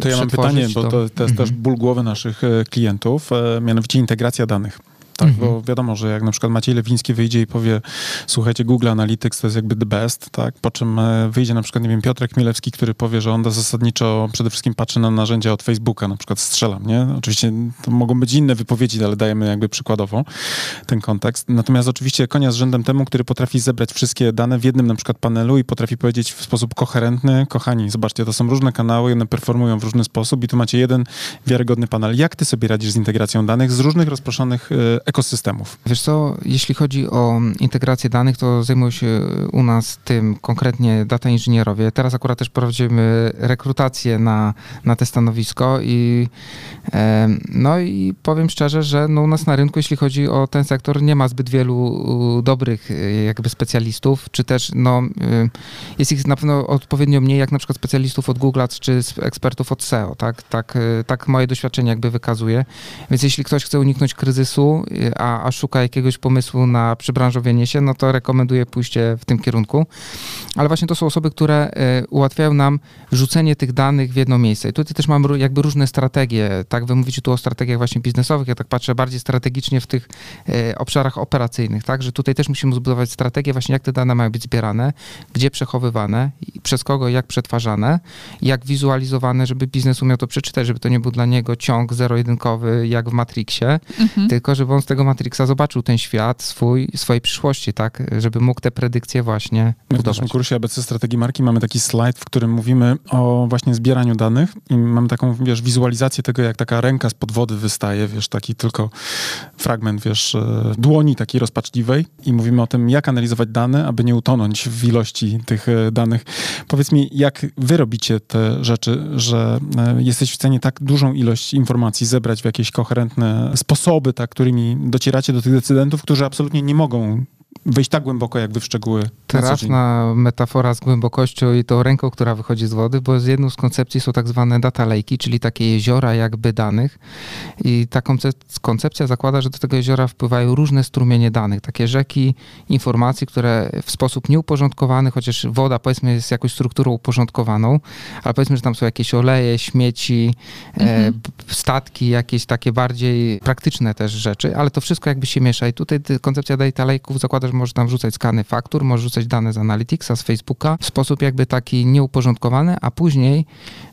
To ja mam pytanie, bo to, to jest mhm. też ból głowy naszych e, klientów, e, mianowicie integracja danych. Tak, mhm. bo wiadomo, że jak na przykład Maciej Lewiński wyjdzie i powie, słuchajcie, Google Analytics to jest jakby the best, tak, po czym e, wyjdzie na przykład, nie wiem, Piotrek Milewski, który powie, że on da zasadniczo przede wszystkim patrzy na narzędzia od Facebooka, na przykład strzelam, nie? Oczywiście to mogą być inne wypowiedzi, ale dajemy jakby przykładowo ten kontekst. Natomiast oczywiście konia z rzędem temu, który potrafi zebrać wszystkie dane w jednym na przykład panelu i potrafi powiedzieć w sposób koherentny, kochani, zobaczcie, to są różne kanały, one performują w różny sposób i tu macie jeden wiarygodny panel. Jak ty sobie radzisz z integracją danych z różnych rozproszonych e, ekosystemów. Wiesz co, jeśli chodzi o integrację danych, to zajmują się u nas tym konkretnie data inżynierowie. Teraz akurat też prowadzimy rekrutację na, na te stanowisko i no i powiem szczerze, że no u nas na rynku, jeśli chodzi o ten sektor, nie ma zbyt wielu dobrych e, jakby specjalistów, czy też no e, jest ich na pewno odpowiednio mniej, jak na przykład specjalistów od Google czy ekspertów od SEO, tak? Tak, tak moje doświadczenie jakby wykazuje. Więc jeśli ktoś chce uniknąć kryzysu, a, a szuka jakiegoś pomysłu na przebranżowienie się, no to rekomenduję pójście w tym kierunku. Ale właśnie to są osoby, które e, ułatwiają nam wrzucenie tych danych w jedno miejsce. I tutaj też mam jakby różne strategie, tak? Wy mówicie tu o strategiach właśnie biznesowych, ja tak patrzę bardziej strategicznie w tych e, obszarach operacyjnych, tak? Że tutaj też musimy zbudować strategię właśnie, jak te dane mają być zbierane, gdzie przechowywane, przez kogo, jak przetwarzane, jak wizualizowane, żeby biznes umiał to przeczytać, żeby to nie był dla niego ciąg zero-jedynkowy, jak w Matrixie, mhm. tylko żeby on tego Matrixa zobaczył ten świat swój, swojej przyszłości, tak? Żeby mógł te predykcje właśnie My budować. W naszym kursie ABC Strategii Marki mamy taki slajd, w którym mówimy o właśnie zbieraniu danych i mamy taką, wiesz, wizualizację tego, jak taka ręka z pod wody wystaje, wiesz, taki tylko fragment, wiesz, e, dłoni takiej rozpaczliwej i mówimy o tym, jak analizować dane, aby nie utonąć w ilości tych e, danych. Powiedz mi, jak wy robicie te rzeczy, że e, jesteś w stanie tak dużą ilość informacji zebrać w jakieś koherentne sposoby, tak, którymi docieracie do tych decydentów, którzy absolutnie nie mogą wejść tak głęboko, jak wy w szczegóły. Trafna metafora z głębokością i tą ręką, która wychodzi z wody, bo z jedną z koncepcji są tak zwane data lake'i, czyli takie jeziora jakby danych i ta koncepcja zakłada, że do tego jeziora wpływają różne strumienie danych, takie rzeki informacji, które w sposób nieuporządkowany, chociaż woda powiedzmy jest jakąś strukturą uporządkowaną, ale powiedzmy, że tam są jakieś oleje, śmieci, e, mhm. e, statki, jakieś takie bardziej praktyczne też rzeczy, ale to wszystko jakby się miesza i tutaj koncepcja data lake'ów zakłada, że możesz tam wrzucać skany faktur, możesz rzucać dane z Analyticsa, z Facebooka w sposób jakby taki nieuporządkowany, a później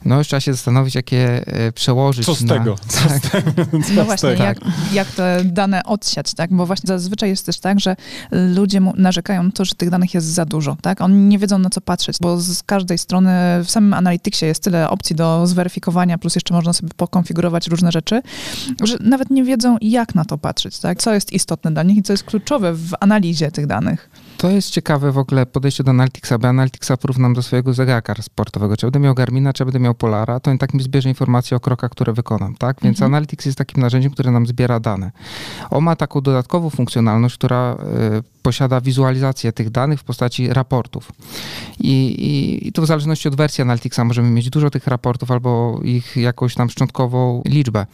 no już trzeba się zastanowić, jakie e, przełożyć Co z na... tego? Co tak. z tego? Co no właśnie, jak, jak te dane odsiać, tak? Bo właśnie zazwyczaj jest też tak, że ludzie narzekają na to, że tych danych jest za dużo, tak? Oni nie wiedzą na co patrzeć, bo z każdej strony w samym Analyticsie jest tyle opcji do zweryfikowania, plus jeszcze można sobie pokonfigurować różne rzeczy, że nawet nie wiedzą jak na to patrzeć, tak? Co jest istotne dla nich i co jest kluczowe w analizie tych danych. To jest ciekawe w ogóle podejście do Analyticsa, bo Analyticsa porównam do swojego zegarka sportowego. Czy będę miał Garmina, czy będę miał Polara, to on tak mi zbierze informacje o krokach, które wykonam, tak? Więc mhm. Analytics jest takim narzędziem, które nam zbiera dane. On ma taką dodatkową funkcjonalność, która y, posiada wizualizację tych danych w postaci raportów. I, i, I to w zależności od wersji Analyticsa możemy mieć dużo tych raportów albo ich jakąś tam szczątkową liczbę,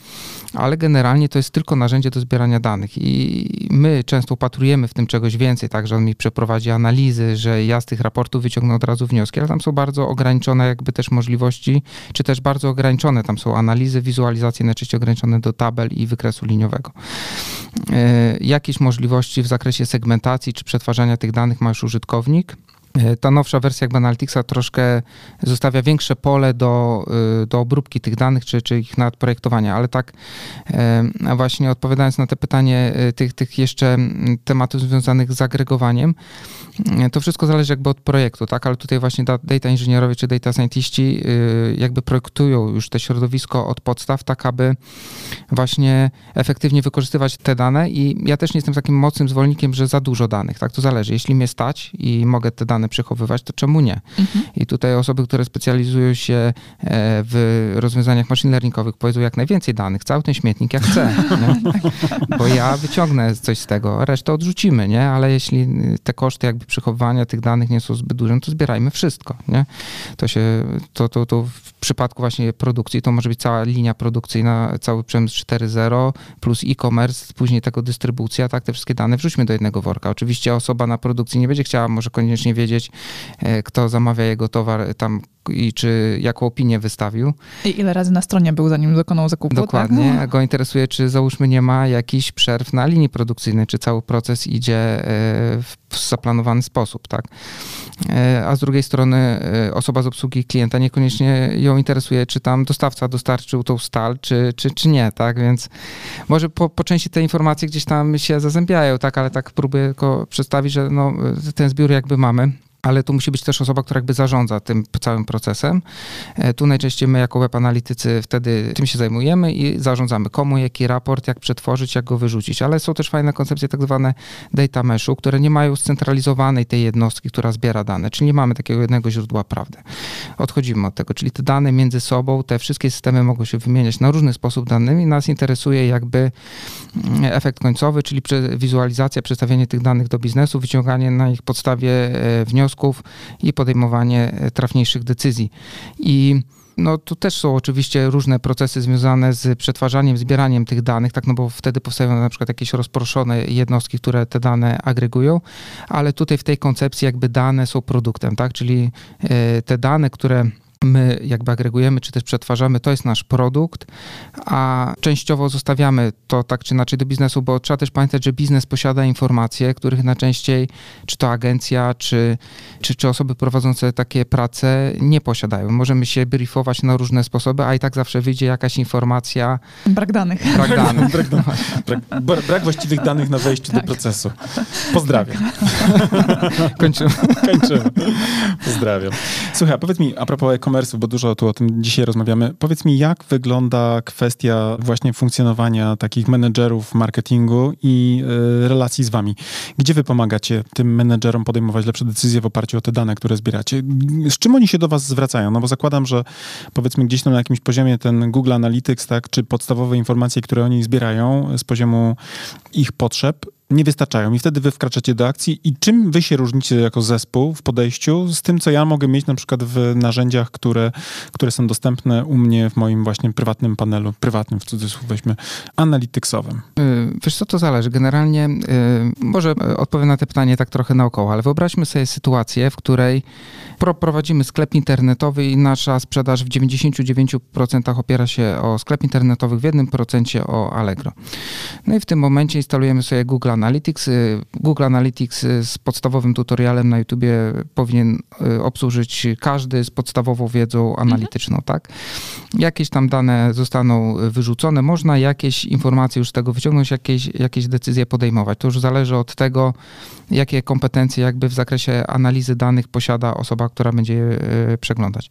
ale generalnie to jest tylko narzędzie do zbierania danych i my często upatrujemy w tym czegoś więcej, tak, że on mi przeprowadzi analizy, że ja z tych raportów wyciągnę od razu wnioski, ale tam są bardzo ograniczone jakby też możliwości, czy też bardzo ograniczone, tam są analizy, wizualizacje najczęściej ograniczone do tabel i wykresu liniowego. E, jakieś możliwości w zakresie segmentacji czy przetwarzania tych danych ma już użytkownik. E, ta nowsza wersja jakby Analyticsa troszkę zostawia większe pole do, e, do obróbki tych danych, czy, czy ich nadprojektowania, ale tak właśnie odpowiadając na te pytanie tych, tych jeszcze tematów związanych z agregowaniem, to wszystko zależy jakby od projektu, tak, ale tutaj właśnie data inżynierowie czy data scientiści jakby projektują już te środowisko od podstaw, tak aby właśnie efektywnie wykorzystywać te dane i ja też nie jestem takim mocnym zwolennikiem, że za dużo danych, tak, to zależy. Jeśli mnie stać i mogę te dane dane przechowywać, to czemu nie? Mhm. I tutaj osoby, które specjalizują się e, w rozwiązaniach machine learningowych powiedzą jak najwięcej danych, cały ten śmietnik jak chcę, bo ja wyciągnę coś z tego, resztę odrzucimy, nie? Ale jeśli te koszty jakby przechowywania tych danych nie są zbyt duże, no to zbierajmy wszystko, nie? To się, to, to, to w przypadku właśnie produkcji to może być cała linia produkcyjna, cały przemysł 4.0 plus e-commerce, później tego dystrybucja, tak, te wszystkie dane wrzućmy do jednego worka. Oczywiście osoba na produkcji nie będzie chciała może koniecznie wiedzieć, e, kto zamawia jego towar, tam i czy jaką opinię wystawił. I ile razy na stronie był, zanim dokonał zakupu. Tak? Dokładnie. Tak? Go interesuje, czy załóżmy nie ma jakichś przerw na linii produkcyjnej, czy cały proces idzie e, w zaplanowany sposób, tak? E, a z drugiej strony e, osoba z obsługi klienta niekoniecznie ją interesuje, czy tam dostawca dostarczył tą stal, czy, czy, czy nie, tak? Więc może po, po części te informacje gdzieś tam się zazębiają, tak? Ale tak próbuję tylko przedstawić, że no, ten zbiór jakby mamy ale tu musi być też osoba, która jakby zarządza tym całym procesem. E, tu najczęściej my jako web analitycy wtedy tym się zajmujemy i zarządzamy komu, jaki raport, jak przetworzyć, jak go wyrzucić. Ale są też fajne koncepcje tak zwane data meshu, które nie mają scentralizowanej tej jednostki, która zbiera dane, czyli nie mamy takiego jednego źródła prawdy. Odchodzimy od tego, czyli te dane między sobą, te wszystkie systemy mogą się wymieniać na różny sposób danymi. Nas interesuje jakby mm, efekt końcowy, czyli wizualizacja, przedstawienie tych danych do biznesu, wyciąganie na ich podstawie e, wniosków, wniosków i podejmowanie e, trafniejszych decyzji. I no tu też są oczywiście różne procesy związane z przetwarzaniem, zbieraniem tych danych, tak, no bo wtedy powstają na przykład jakieś rozproszone jednostki, które te dane agregują, ale tutaj w tej koncepcji jakby dane są produktem, tak, czyli e, te dane, które my jakby agregujemy, czy też przetwarzamy, to jest nasz produkt, a częściowo zostawiamy to tak czy inaczej do biznesu, bo trzeba też pamiętać, że biznes posiada informacje, których najczęściej czy to agencja, czy, czy, czy osoby prowadzące takie prace nie posiadają. Możemy się briefować na różne sposoby, a i tak zawsze wyjdzie jakaś informacja. Brak danych. Brak danych. brak, brak, brak, właściwych danych na wejściu tak. do procesu. Pozdrawiam. Kończymy. Kończymy. Pozdrawiam. Słuchaj, powiedz mi, a propos e-commerce, bo dużo tu o tym dzisiaj rozmawiamy. Powiedz mi, jak wygląda kwestia właśnie funkcjonowania takich menedżerów marketingu i y, relacji z wami? Gdzie wy pomagacie tym menedżerom podejmować lepsze decyzje w oparciu o te dane, które zbieracie? Z czym oni się do was zwracają? No bo zakładam, że powiedzmy gdzieś tam na jakimś poziomie ten Google Analytics, tak, czy podstawowe informacje, które oni zbierają z poziomu ich potrzeb, nie wystarczają i wtedy wy wkraczacie do akcji i czym wy się różnicie jako zespół w podejściu z tym, co ja mogę mieć na przykład w narzędziach, które, które są dostępne u mnie w moim właśnie prywatnym panelu, prywatnym w cudzysłów weźmy, analityksowym? Wiesz co, to zależy. Generalnie y, może odpowiem na te pytanie tak trochę naokoło, ale wyobraźmy sobie sytuację, w której prowadzimy sklep internetowy i nasza sprzedaż w 99% opiera się o sklep internetowy, w 1% o Allegro. No i w tym momencie instalujemy sobie Google Analytics. Y, Google Analytics y, z podstawowym tutorialem na YouTubie powinien y, obsłużyć każdy z podstawową wiedzą analityczną, mhm. tak? Jakieś tam dane zostaną wyrzucone, można jakieś informacje już z tego wyciągnąć, jakieś, jakieś decyzje podejmować. To już zależy od tego, jakie kompetencje jakby w zakresie analizy danych posiada osoba, która będzie je przeglądać.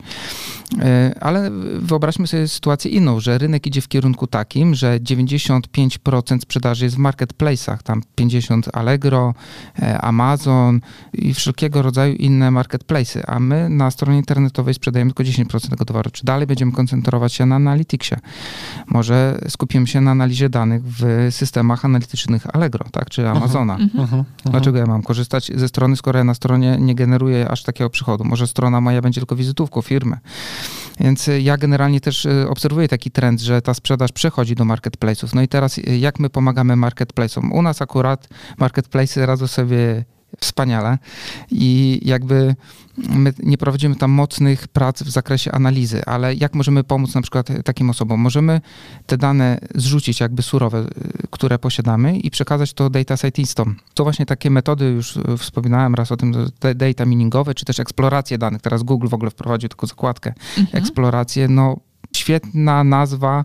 Ale wyobraźmy sobie sytuację inną, że rynek idzie w kierunku takim, że 95% sprzedaży jest w marketplace'ach, tam 50 Allegro, e, Amazon i wszelkiego rodzaju inne marketplace'y, a my na stronie internetowej sprzedajemy tylko 10% tego towaru. Czy dalej będziemy koncentrować się na Analyticsie? Może skupimy się na analizie danych w systemach analitycznych Allegro, tak, czy Amazona. Uh -huh, uh -huh. Dlaczego ja mam korzystać ze strony, skoro ja na stronie nie generuję aż takiego przychodu? Może strona moja będzie tylko wizytówką firmy. Więc y, ja generalnie też y, obserwuję taki trend, że ta sprzedaż przechodzi do marketplace'ów. No i teraz jak my pomagamy marketplace'om? U nas akurat marketplace'y radzą sobie wspaniale i jakby my nie prowadzimy tam mocnych prac w zakresie analizy, ale jak możemy pomóc na przykład takim osobom? Możemy te dane zrzucić jakby surowe, które posiadamy i przekazać to data scientistom. To właśnie takie metody, już wspominałem raz o tym, data miningowe, czy też eksploracje danych. Teraz Google w ogóle wprowadził taką zakładkę, mhm. eksplorację, no świetna nazwa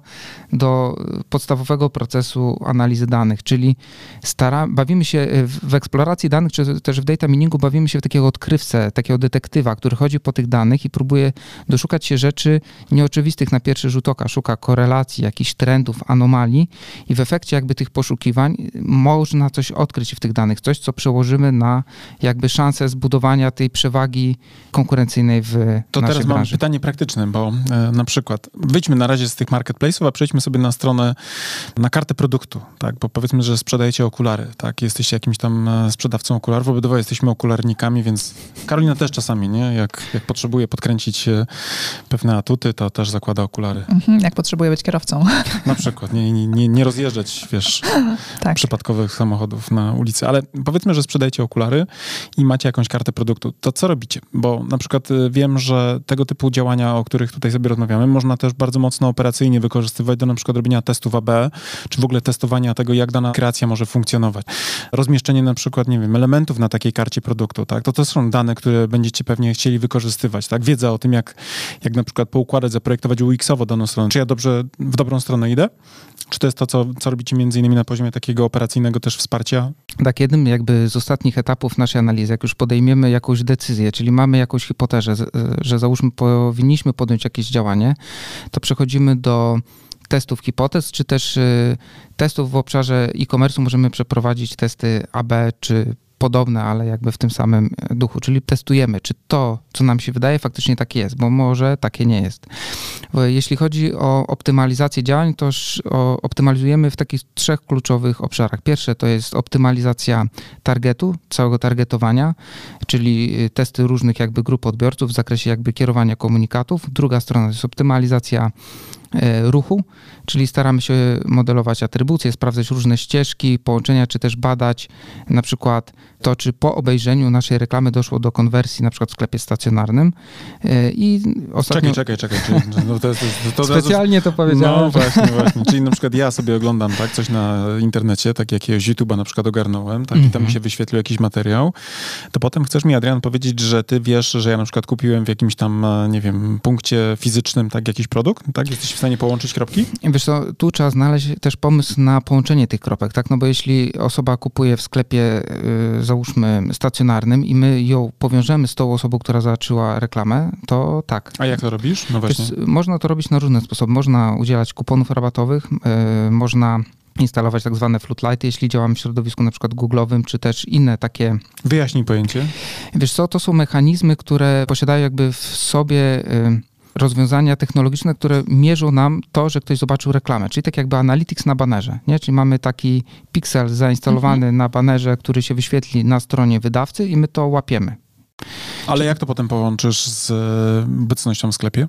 do podstawowego procesu analizy danych, czyli stara, bawimy się w, w eksploracji danych, czy też w data miningu bawimy się w takiego odkrywcę, takiego detektywa, który chodzi po tych danych i próbuje doszukać się rzeczy nieoczywistych na pierwszy rzut oka, szuka korelacji, jakichś trendów, anomalii i w efekcie jakby tych poszukiwań można coś odkryć w tych danych, coś, co przełożymy na jakby szansę zbudowania tej przewagi konkurencyjnej w to naszej teraz branży. mam pytanie praktyczne, bo e, na przykład wyjdźmy na razie z tych marketplace'ów, a przejdźmy sobie na stronę, na kartę produktu, tak, bo powiedzmy, że sprzedajecie okulary, tak, jesteście jakimś tam e, sprzedawcą okularów, obydwoje jesteśmy okularnikami, więc Karolina też czasami, nie, jak, jak potrzebuje podkręcić e, pewne atuty, to też zakłada okulary. Mhm, jak potrzebuje być kierowcą. Na przykład, nie, nie, nie, nie rozjeżdżać, wiesz, tak. przypadkowych samochodów na ulicy, ale powiedzmy, że sprzedajecie okulary i macie jakąś kartę produktu, to co robicie? Bo na przykład y, wiem, że tego typu działania, o których tutaj sobie rozmawiamy, można też bardzo mocno operacyjnie wykorzystywać do na przykład robienia testów AB, czy w ogóle testowania tego, jak dana kreacja może funkcjonować. Rozmieszczenie na przykład, nie wiem, elementów na takiej karcie produktu, tak? To to są dane, które będziecie pewnie chcieli wykorzystywać, tak? Wiedza o tym, jak, jak na przykład poukładać, zaprojektować UX-owo daną stronę. Czy ja dobrze, w dobrą stronę idę? Czy to jest to, co, co robicie między innymi na poziomie takiego operacyjnego też wsparcia? Tak, jednym jakby z ostatnich etapów naszej analizy, jak już podejmiemy jakąś decyzję, czyli mamy jakąś hipotezę, że załóżmy powinniśmy podjąć jakieś działanie, to przechodzimy do testów hipotez, czy też y, testów w obszarze e-commerce możemy przeprowadzić testy AB czy podobne, ale jakby w tym samym duchu, czyli testujemy, czy to, co nam się wydaje, faktycznie takie jest, bo może takie nie jest. Jeśli chodzi o optymalizację działań, to optymalizujemy w takich trzech kluczowych obszarach. Pierwsze to jest optymalizacja targetu, całego targetowania, czyli testy różnych jakby grup odbiorców w zakresie jakby kierowania komunikatów. Druga strona to jest optymalizacja e, ruchu, czyli staramy się modelować atrybucje, sprawdzać różne ścieżki, połączenia, czy też badać na przykład to, czy po obejrzeniu naszej reklamy doszło do konwersji na przykład w sklepie stacjonarnym. E, I ostatnio... Czekaj, czekaj, czekaj. No to jest, to, to Specjalnie to powiedziałem. No właśnie, właśnie. Czyli na przykład ja sobie oglądam tak, coś na internecie, tak jakiegoś YouTube'a na przykład ogarnąłem, tak, mm -hmm. i tam mi mhm. się wyświetlił jakiś materiał, to potem chcesz mi, Adrian, powiedzieć, że ty wiesz, że ja na przykład kupiłem w jakimś tam, e, nie wiem, punkcie fizycznym tak jakiś produkt, tak? Jesteś w stanie połączyć kropki? Wiesz co, tu trzeba znaleźć też pomysł na połączenie tych kropek, tak? No bo jeśli osoba kupuje w sklepie, yy, załóżmy, stacjonarnym i my ją powiążemy z tą osobą, która zaczęła reklamę, to tak. A jak to robisz? No właśnie. Wiesz, można to robić na różne sposoby. Można udzielać kuponów rabatowych, yy, można instalować tak zwane floodlighty, jeśli działamy w środowisku na przykład Google'owym, czy też inne takie... Wyjaśnij pojęcie. Wiesz co, to są mechanizmy, które posiadają jakby w sobie... Yy, rozwiązania technologiczne, które mierzą nam to, że ktoś zobaczył reklamę, czyli tak jakby analytics na banerze, nie? Czyli mamy taki piksel zainstalowany mhm. na banerze, który się wyświetli na stronie wydawcy i my to łapiemy. Ale jak to potem połączysz z e, obecnością w sklepie?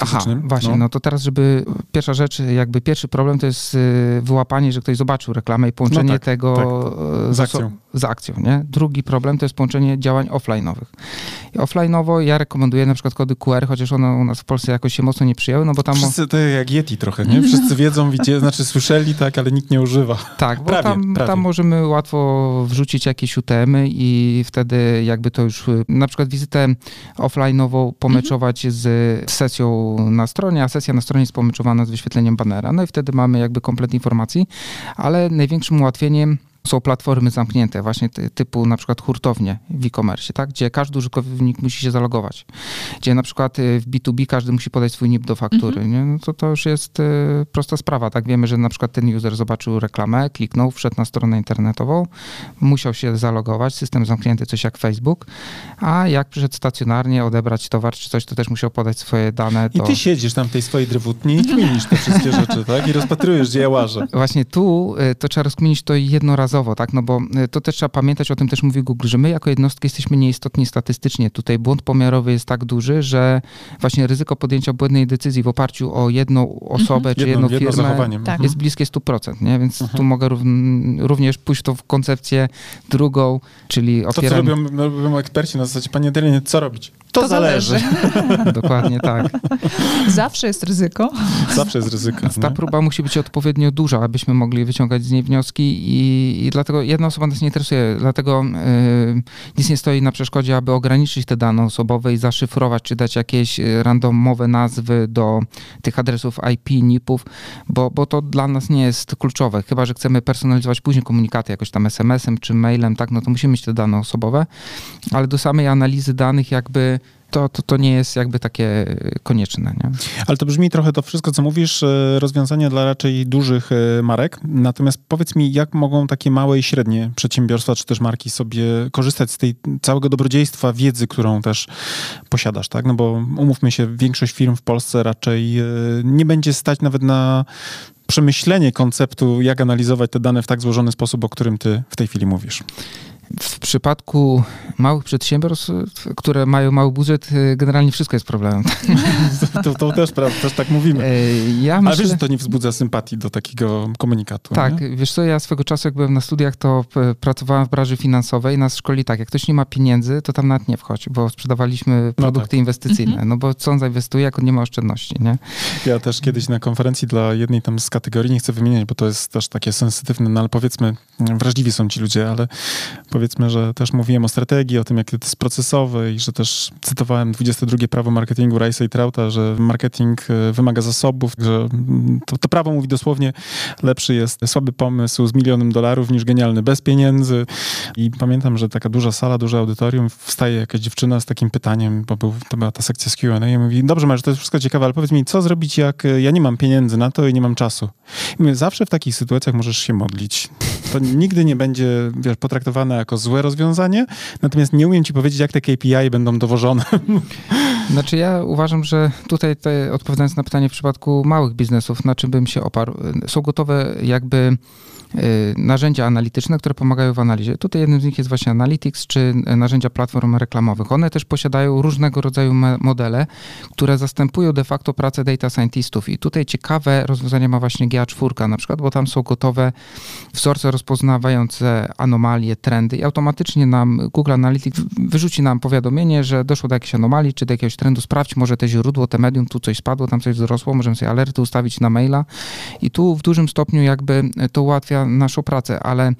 Aha, właśnie, no. no. to teraz, żeby pierwsza rzecz, jakby pierwszy problem to jest y, wyłapanie, że ktoś zobaczył reklamę i połączenie no tak, tego tak. Z, akcją. z akcją, nie? Drugi problem to jest połączenie działań offline'owych. I offline'owo ja rekomenduję na przykład kody QR, chociaż one u nas w Polsce jakoś się mocno nie przyjęły, no bo tam... Wszyscy to jak Yeti trochę, nie? Wszyscy wiedzą, widzieli, znaczy słyszeli, tak, ale nikt nie używa. Tak, bo prawie, tam, prawie. tam możemy łatwo wrzucić jakieś UTM-y i wtedy jakby to już, na przykład wizytę offline'ową pomeczować mhm. z sesją na stronie, a sesja na stronie jest pomyczowana z wyświetleniem banera. No i wtedy mamy jakby komplet informacji, ale największym ułatwieniem są platformy zamknięte, właśnie typu na przykład hurtownie w e-commerce, tak? gdzie każdy użytkownik musi się zalogować, gdzie na przykład y, w B2B każdy musi podać swój NIP do faktury, mhm. nie? No to, to już jest y, prosta sprawa, tak? Wiemy, że na przykład ten user zobaczył reklamę, kliknął, wszedł na stronę internetową, musiał się zalogować, system zamknięty, coś jak Facebook, a jak przyszedł stacjonarnie odebrać towar czy coś, to też musiał podać swoje dane. Do... I ty siedzisz tam w tej swojej drewutni i kminisz te wszystkie rzeczy, tak? I rozpatrujesz, gdzie ja łażę. Właśnie tu y, to trzeba rozkminić to jednorazowo tak? No bo y, to też trzeba pamiętać, o tym też mówi Google, że my jako jednostki jesteśmy nieistotni statystycznie. Tutaj błąd pomiarowy jest tak duży, że właśnie ryzyko podjęcia błędnej decyzji w oparciu o jedną osobę mhm. czy jedną, jedną firmę tak. jest bliskie 100%, nie? Więc mhm. tu mogę również pójść to w koncepcję drugą, czyli opieram... To, co robią, robią eksperci na zasadzie, panie Dylinie, co robić? To, To zależy. zależy. Dokładnie tak. Zawsze jest ryzyko. Zawsze jest ryzyko. Więc ta nie? próba musi być odpowiednio duża, abyśmy mogli wyciągać z niej wnioski i, i dlatego jedna osoba nas nie interesuje, dlatego yy, nic nie stoi na przeszkodzie, aby ograniczyć te dane osobowe i zaszyfrować, czy dać jakieś y, randomowe nazwy do tych adresów IP, NIP-ów, bo, bo to dla nas nie jest kluczowe, chyba, że chcemy personalizować później komunikaty jakoś tam SMS-em czy mailem, tak, no to musimy mieć te dane osobowe, ale do samej analizy danych jakby to, to, to nie jest jakby takie y, konieczne, nie? Ale to brzmi trochę to wszystko, co mówisz, e, rozwiązania dla raczej dużych e, marek. Natomiast powiedz mi, jak mogą takie małe i średnie przedsiębiorstwa, czy też marki sobie korzystać z tej całego dobrodziejstwa wiedzy, którą też posiadasz, tak? No bo umówmy się, większość firm w Polsce raczej e, nie będzie stać nawet na przemyślenie konceptu, jak analizować te dane w tak złożony sposób, o którym ty w tej chwili mówisz. W przypadku małych przedsiębiorstw, które mają mały budżet, y, generalnie wszystko jest problemem. To, to też, prawda, też tak mówimy. E, Ja Ale myślę, wiesz, że to nie wzbudza sympatii do takiego komunikatu. tak, Nie? wiesz co, ja swego czasu, jak byłem na studiach, to p- pracowałem w branży finansowej. Nas szkoli tak, jak ktoś nie ma pieniędzy, to tam nawet nie wchodź, bo sprzedawaliśmy produkty inwestycyjne. Mhm. No bo co on zainwestuje, jak on nie ma oszczędności, nie? Ja też kiedyś na konferencji dla jednej tam z kategorii, nie chcę wymieniać, bo to jest też takie sensytywne, no ale powiedzmy, wrażliwi są ci ludzie, ale powiedzmy, że też mówiłem o strategii, o tym, jak to jest procesowe i że też cytowałem 22 prawo marketingu Rice'a i Trauta, że marketing e, wymaga zasobów, że mm, to, to prawo mówi dosłownie, lepszy jest słaby pomysł z milionem dolarów niż genialny bez pieniędzy. I pamiętam, że taka duża sala, duże audytorium, wstaje jakaś dziewczyna z takim pytaniem, bo był, to była ta sekcja z Q&A i mówi, dobrze Marze, to jest wszystko ciekawe, ale powiedz mi, co zrobić, jak e, ja nie mam pieniędzy na to i nie mam czasu? I mówię, zawsze w takich sytuacjach możesz się modlić. To nigdy nie będzie wiesz, potraktowane jako złe rozwiązanie, natomiast nie umiem ci powiedzieć, jak te KPI będą dowożone. Znaczy ja uważam, że tutaj te, odpowiadając na pytanie w przypadku małych biznesów, na czym bym się oparł, y, są gotowe jakby narzędzia analityczne, które pomagają w analizie. Tutaj jednym z nich jest właśnie Analytics, czy y, narzędzia platform reklamowych. One też posiadają różnego rodzaju modele, które zastępują de facto pracę data scientistów. I tutaj ciekawe rozwiązania ma właśnie GA4 na przykład, bo tam są gotowe wzorce rozpoznawające anomalie, trendy i automatycznie nam Google Analytics wyrzuci nam powiadomienie, że doszło do jakiejś anomalii, czy do jakiegoś trendu, sprawdź może te źródło, te medium, tu coś spadło, tam coś wzrosło, możemy sobie alerty ustawić na maila i tu w dużym stopniu jakby to ułatwia naszą pracę, ale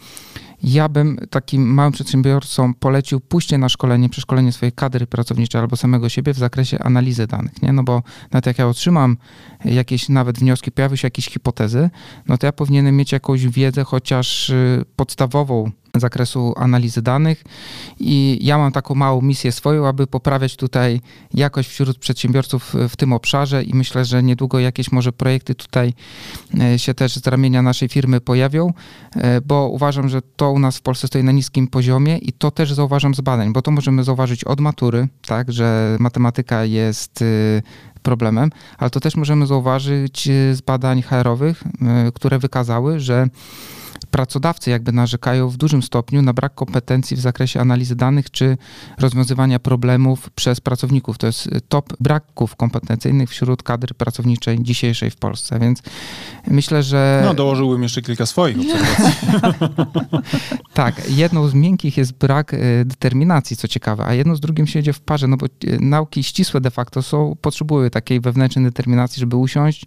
ja bym takim małym przedsiębiorcom polecił pójście na szkolenie, przeszkolenie swojej kadry pracowniczej albo samego siebie w zakresie analizy danych, nie? No bo nawet jak ja otrzymam jakieś nawet wnioski, pojawią się jakieś hipotezy, no to ja powinienem mieć jakąś wiedzę chociaż y, podstawową zakresu analizy danych. I ja mam taką małą misję swoją, aby poprawiać tutaj jakość wśród przedsiębiorców w tym obszarze. I myślę, że niedługo jakieś może projekty tutaj e, się też z ramienia naszej firmy pojawią, e, bo uważam, że to u nas w Polsce stoi na niskim poziomie i to też zauważam z badań, bo to możemy zauważyć od matury, tak, że matematyka jest problemem, ale to też możemy zauważyć z badań HR-owych, które wykazały, że pracodawcy jakby narzekają w dużym stopniu na brak kompetencji w zakresie analizy danych czy rozwiązywania problemów przez pracowników. To jest top braków kompetencyjnych wśród kadry pracowniczej dzisiejszej w Polsce, więc myślę, że No, dołożyłbym jeszcze kilka swoich obserwacji. tak, jedną z miękkich jest brak y, determinacji, co ciekawe, a jedną z drugim się idzie w parze, no bo y, nauki ścisłe de facto są, potrzebują takiej wewnętrznej determinacji, żeby usiąść,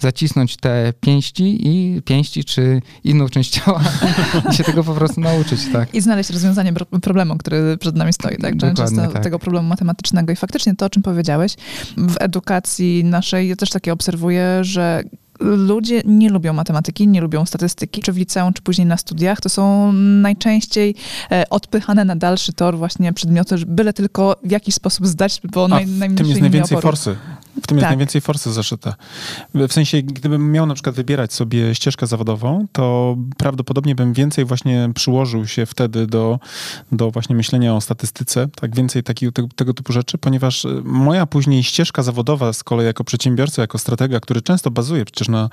zacisnąć te pięści i pięści czy inną część ciała i się tego po prostu nauczyć, tak. I znaleźć rozwiązanie problemu, który przed nami stoi, tak? Dokładnie Często tak. tego problemu matematycznego. I faktycznie to, o czym powiedziałeś, w edukacji naszej ja też takie obserwuję, że ludzie nie lubią matematyki, nie lubią statystyki, czy w liceum, czy później na studiach. To są najczęściej e, odpychane na dalszy tor właśnie przedmioty, że byle tylko w jakiś sposób zdać, bo A naj, w tym najmniejszej jest najwięcej oporu. forsy. W tym jest Tak. najwięcej forsy zaszyte. W sensie, gdybym miał na przykład wybierać sobie ścieżkę zawodową, to prawdopodobnie bym więcej właśnie przyłożył się wtedy do, do właśnie myślenia o statystyce, tak więcej takiego, tego, tego typu rzeczy, ponieważ y, moja później ścieżka zawodowa z kolei jako przedsiębiorca, jako stratega, który często bazuje przecież na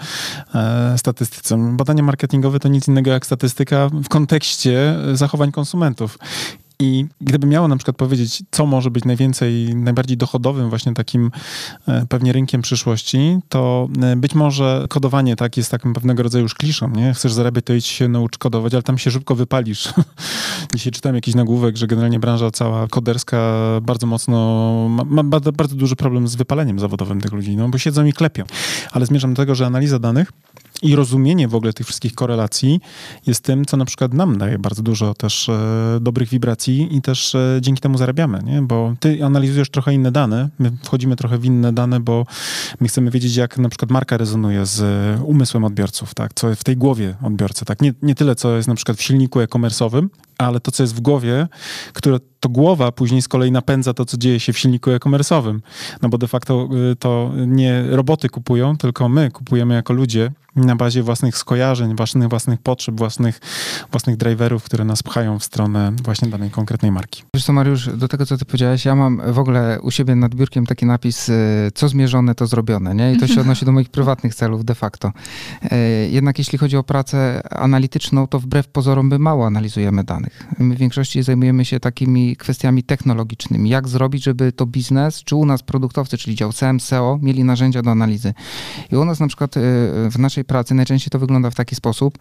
e, statystyce. Badania marketingowe to nic innego jak statystyka w kontekście e, zachowań konsumentów. I gdyby miało na przykład powiedzieć, co może być najwięcej, najbardziej dochodowym właśnie takim e, pewnie rynkiem przyszłości, to e, być może kodowanie tak jest takim pewnego rodzaju już kliszą, nie? Chcesz zarabiać, to idź się naucz kodować, ale tam się szybko wypalisz. Dzisiaj czytałem jakiś nagłówek, że generalnie branża cała koderska bardzo mocno, ma, ma bardzo, bardzo duży problem z wypaleniem zawodowym tych ludzi, no bo siedzą i klepią. Ale zmierzam do tego, że analiza danych i rozumienie w ogóle tych wszystkich korelacji jest tym, co na przykład nam daje bardzo dużo też e, dobrych wibracji i też e, dzięki temu zarabiamy, nie? Bo ty analizujesz trochę inne dane, my wchodzimy trochę w inne dane, bo my chcemy wiedzieć, jak na przykład marka rezonuje z e, umysłem odbiorców, tak? Co w tej głowie odbiorcy, tak? Nie, nie tyle, co jest na przykład w silniku e-commerce'owym, ale to, co jest w głowie, które to głowa później z kolei napędza to, co dzieje się w silniku e-commerce'owym. No bo de facto y, to nie roboty kupują, tylko my kupujemy jako ludzie na bazie własnych skojarzeń, własnych, własnych potrzeb, własnych, własnych driverów, które nas pchają w stronę właśnie danej konkretnej marki. Wiesz co, Mariusz, do tego, co ty powiedziałeś, ja mam w ogóle u siebie nad biurkiem taki napis, y, co zmierzone, to zrobione, nie? I to się odnosi do moich prywatnych celów de facto. Y, jednak jeśli chodzi o pracę analityczną, to wbrew pozorom my mało analizujemy danych. My w większości zajmujemy się takimi kwestiami technologicznymi. Jak zrobić, żeby to biznes, czy u nas produktowcy, czyli dział CM, SEO, mieli narzędzia do analizy. I u nas na przykład y, w naszej pracy najczęściej to wygląda w taki sposób,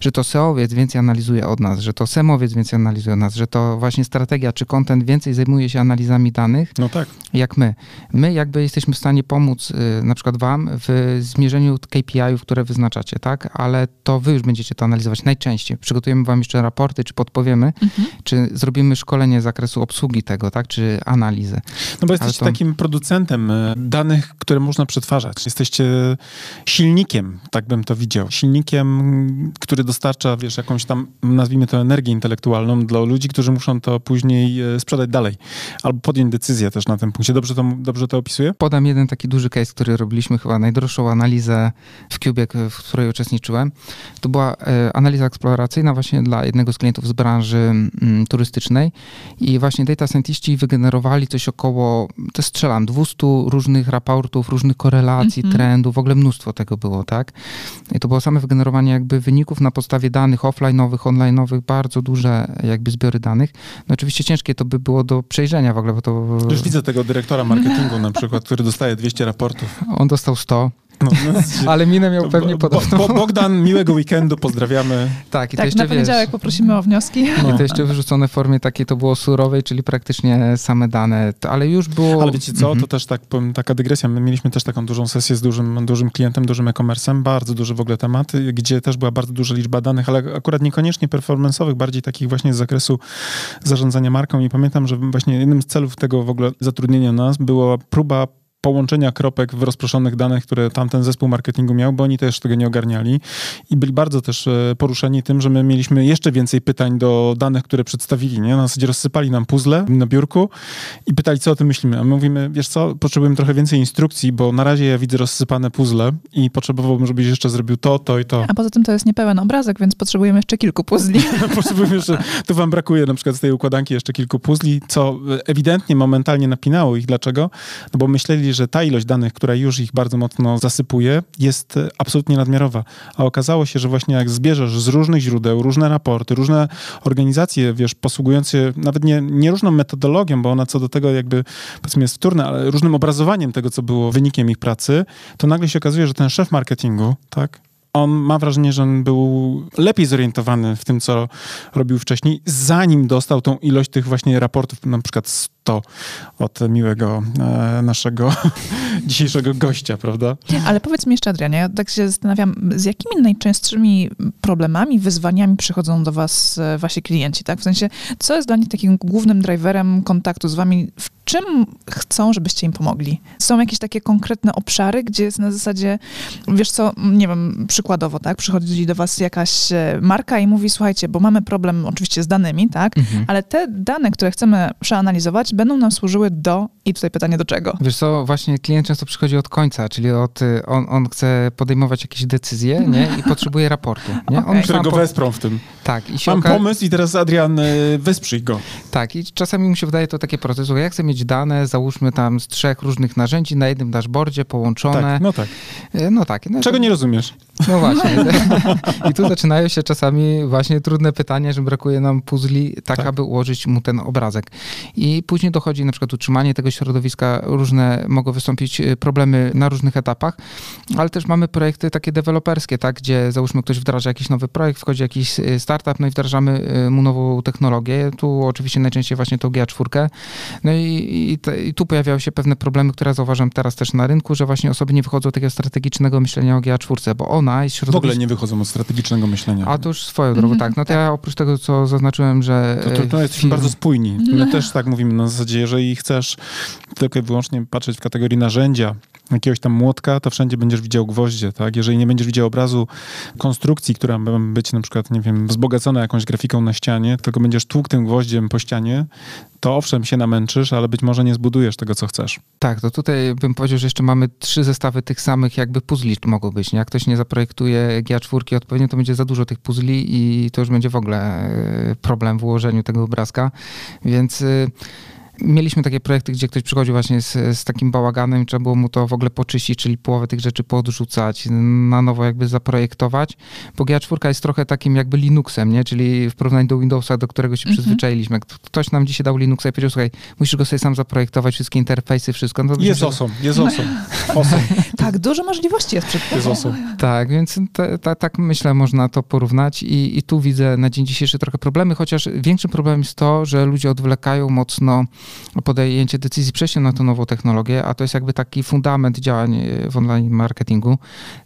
że to SEOwiec więcej analizuje od nas, że to SEMowiec więcej analizuje od nas, że to właśnie strategia czy content więcej zajmuje się analizami danych, no tak. jak my. My jakby jesteśmy w stanie pomóc y, na przykład wam w zmierzeniu KPI-ów, które wyznaczacie, tak? Ale to wy już będziecie to analizować najczęściej. Przygotujemy wam jeszcze raporty, czy podpowiemy, mhm. czy zrobimy szkolenie z zakresu obsługi tego, tak, czy analizy. No bo jesteście to... takim producentem e, danych, które można przetwarzać. Jesteście silnikiem, tak bym to widział. Silnikiem, który dostarcza, wiesz, jakąś tam, nazwijmy to energię intelektualną dla ludzi, którzy muszą to później e, sprzedać dalej. Albo podjąć decyzję też na tym punkcie. Dobrze to, dobrze to opisuję? Podam jeden taki duży case, który robiliśmy chyba najdroższą analizę w Cubie, w której uczestniczyłem. To była e, analiza eksploracyjna właśnie dla jednego z klientów z branży mm, turystycznej i właśnie data scientiści wygenerowali coś około, to strzelam, 200 różnych raportów, różnych korelacji, mm -hmm. trendów, w ogóle mnóstwo tego było, tak? I to było same wygenerowanie jakby wyników na podstawie danych offline'owych, online'owych, bardzo duże jakby zbiory danych. No oczywiście ciężkie to by było do przejrzenia w ogóle, bo to... Już widzę tego dyrektora marketingu na przykład, który dostaje 200 raportów. On dostał 100. No, no, ale minę miał pewnie podobną. Bo, Bogdan, miłego weekendu, pozdrawiamy. Tak, i tak, to jeszcze, na poniedziałek wiesz, poprosimy o wnioski. No. I to jeszcze wyrzucone w formie takiej, to było surowej, czyli praktycznie same dane, ale już było... Ale wiecie co, mhm. to też tak, powiem, taka dygresja, my mieliśmy też taką dużą sesję z dużym, dużym klientem, dużym e-commerce'em, bardzo duży w ogóle temat, gdzie też była bardzo duża liczba danych, ale akurat niekoniecznie performance'owych, bardziej takich właśnie z zakresu zarządzania marką i pamiętam, że właśnie jednym z celów tego w ogóle zatrudnienia nas była próba połączenia kropek w rozproszonych danych, które tamten zespół marketingu miał, bo oni też tego nie ogarniali i byli bardzo też e, poruszeni tym, że my mieliśmy jeszcze więcej pytań do danych, które przedstawili, nie? Na zasadzie rozsypali nam puzzle na biurku i pytali, co o tym myślimy, a my mówimy, wiesz co, potrzebujemy trochę więcej instrukcji, bo na razie ja widzę rozsypane puzzle i potrzebowałbym, żebyś jeszcze zrobił to, to i to. A poza tym to jest niepełen obrazek, więc potrzebujemy jeszcze kilku puzli. potrzebujemy jeszcze, tu wam brakuje na przykład z tej układanki jeszcze kilku puzli, co ewidentnie momentalnie napinało ich. Dlaczego? No bo myśleli, że ta ilość danych, która już ich bardzo mocno zasypuje, jest e, absolutnie nadmiarowa. A okazało się, że właśnie jak zbierzesz z różnych źródeł, różne raporty, różne organizacje, wiesz, posługujące nawet nie, nie różną metodologią, bo ona co do tego jakby, powiedzmy, jest wtórna, ale różnym obrazowaniem tego, co było wynikiem ich pracy, to nagle się okazuje, że ten szef marketingu, tak, on ma wrażenie, że on był lepiej zorientowany w tym, co robił wcześniej, zanim dostał tą ilość tych właśnie raportów, na przykład 100 od miłego e, naszego dzisiejszego gościa, prawda? Ale powiedz mi jeszcze, Adrianie, ja tak się zastanawiam, z jakimi najczęstszymi problemami, wyzwaniami przychodzą do was e, wasi klienci, tak? W sensie, co jest dla nich takim głównym driverem kontaktu z wami? W czym chcą, żebyście im pomogli? Są jakieś takie konkretne obszary, gdzie jest na zasadzie, wiesz co, nie wiem, przykładowo, tak, przychodzi do was jakaś e, marka i mówi, słuchajcie, bo mamy problem oczywiście z danymi, tak, mhm. ale te dane, które chcemy przeanalizować, będą nam służyły do, i tutaj pytanie do czego? Wiesz co, właśnie klient często przychodzi od końca, czyli od, y, on, on chce podejmować jakieś decyzje nie? i potrzebuje raportu. Nie? Okej. On Które go po- wesprą w tym. Tak, i się Mam oka- pomysł i teraz Adrian, y, wesprzyj go. Tak, i czasami mi się wydaje to takie proces, że ja chcę mieć dane, załóżmy tam z trzech różnych narzędzi na jednym dashboardzie połączone. Tak, no tak. Y, No tak. No, Czego to- nie rozumiesz? No właśnie. I tu zaczynają się czasami właśnie trudne pytania, że brakuje nam puzli, tak, Tak. aby ułożyć mu ten obrazek. I później dochodzi na przykład utrzymanie tego środowiska, różne mogą wystąpić y, problemy na różnych etapach, ale też mamy projekty takie deweloperskie, tak, gdzie załóżmy ktoś wdraża jakiś nowy projekt, wchodzi jakiś y, startup, no i wdrażamy y, mu nową technologię. Tu oczywiście najczęściej właśnie tą GA4. No i, i, te, i tu pojawiają się pewne problemy, które zauważam teraz też na rynku, że właśnie osoby nie wychodzą od takiego strategicznego myślenia o GA4, bo ona jest W ogóle nie wychodzą od strategicznego myślenia. A to już swoją drogą, Mhm, tak. No to ja oprócz tego, co zaznaczyłem, że... To, to, to e, jesteśmy firm- bardzo spójni. My też tak mówimy na zasadzie, jeżeli chcesz tylko i wyłącznie patrzeć w kategorii narzędzia, jakiegoś tam młotka, to wszędzie będziesz widział gwoździe, tak? Jeżeli nie będziesz widział obrazu konstrukcji, która ma być na przykład, nie wiem, wzbogacona jakąś grafiką na ścianie, tylko będziesz tłukł tym gwoździem po ścianie, to owszem się namęczysz, ale być może nie zbudujesz tego, co chcesz. Tak, to tutaj bym powiedział, że jeszcze mamy trzy zestawy tych samych jakby puzli mogą być. Nie? Jak ktoś nie zaprojektuje GA4 odpowiednio, to będzie za dużo tych puzli i to już będzie w ogóle e, problem w ułożeniu tego obrazka. Więc e, mieliśmy takie projekty, gdzie ktoś przychodził właśnie z, z takim bałaganem i trzeba było mu to w ogóle poczyścić, czyli połowę tych rzeczy podrzucać, na nowo jakby zaprojektować. Bo GA4 jest trochę takim jakby Linuxem, nie? czyli w porównaniu do Windowsa, do którego się Mhm. przyzwyczailiśmy. Ktoś nam dzisiaj dał Linuxa i powiedział, słuchaj, musisz go sobie sam zaprojektować, wszystkie interfejsy, wszystko. No Jest osom, jest osom. Tak, dużo możliwości jest przed jest osom. Tak, więc te, ta, tak myślę, można to porównać i, i tu widzę na dzień dzisiejszy trochę problemy, chociaż większym problemem jest to, że ludzie odwlekają mocno podjęcie decyzji przejścia na tą nową technologię, a to jest jakby taki fundament działań e, w online marketingu.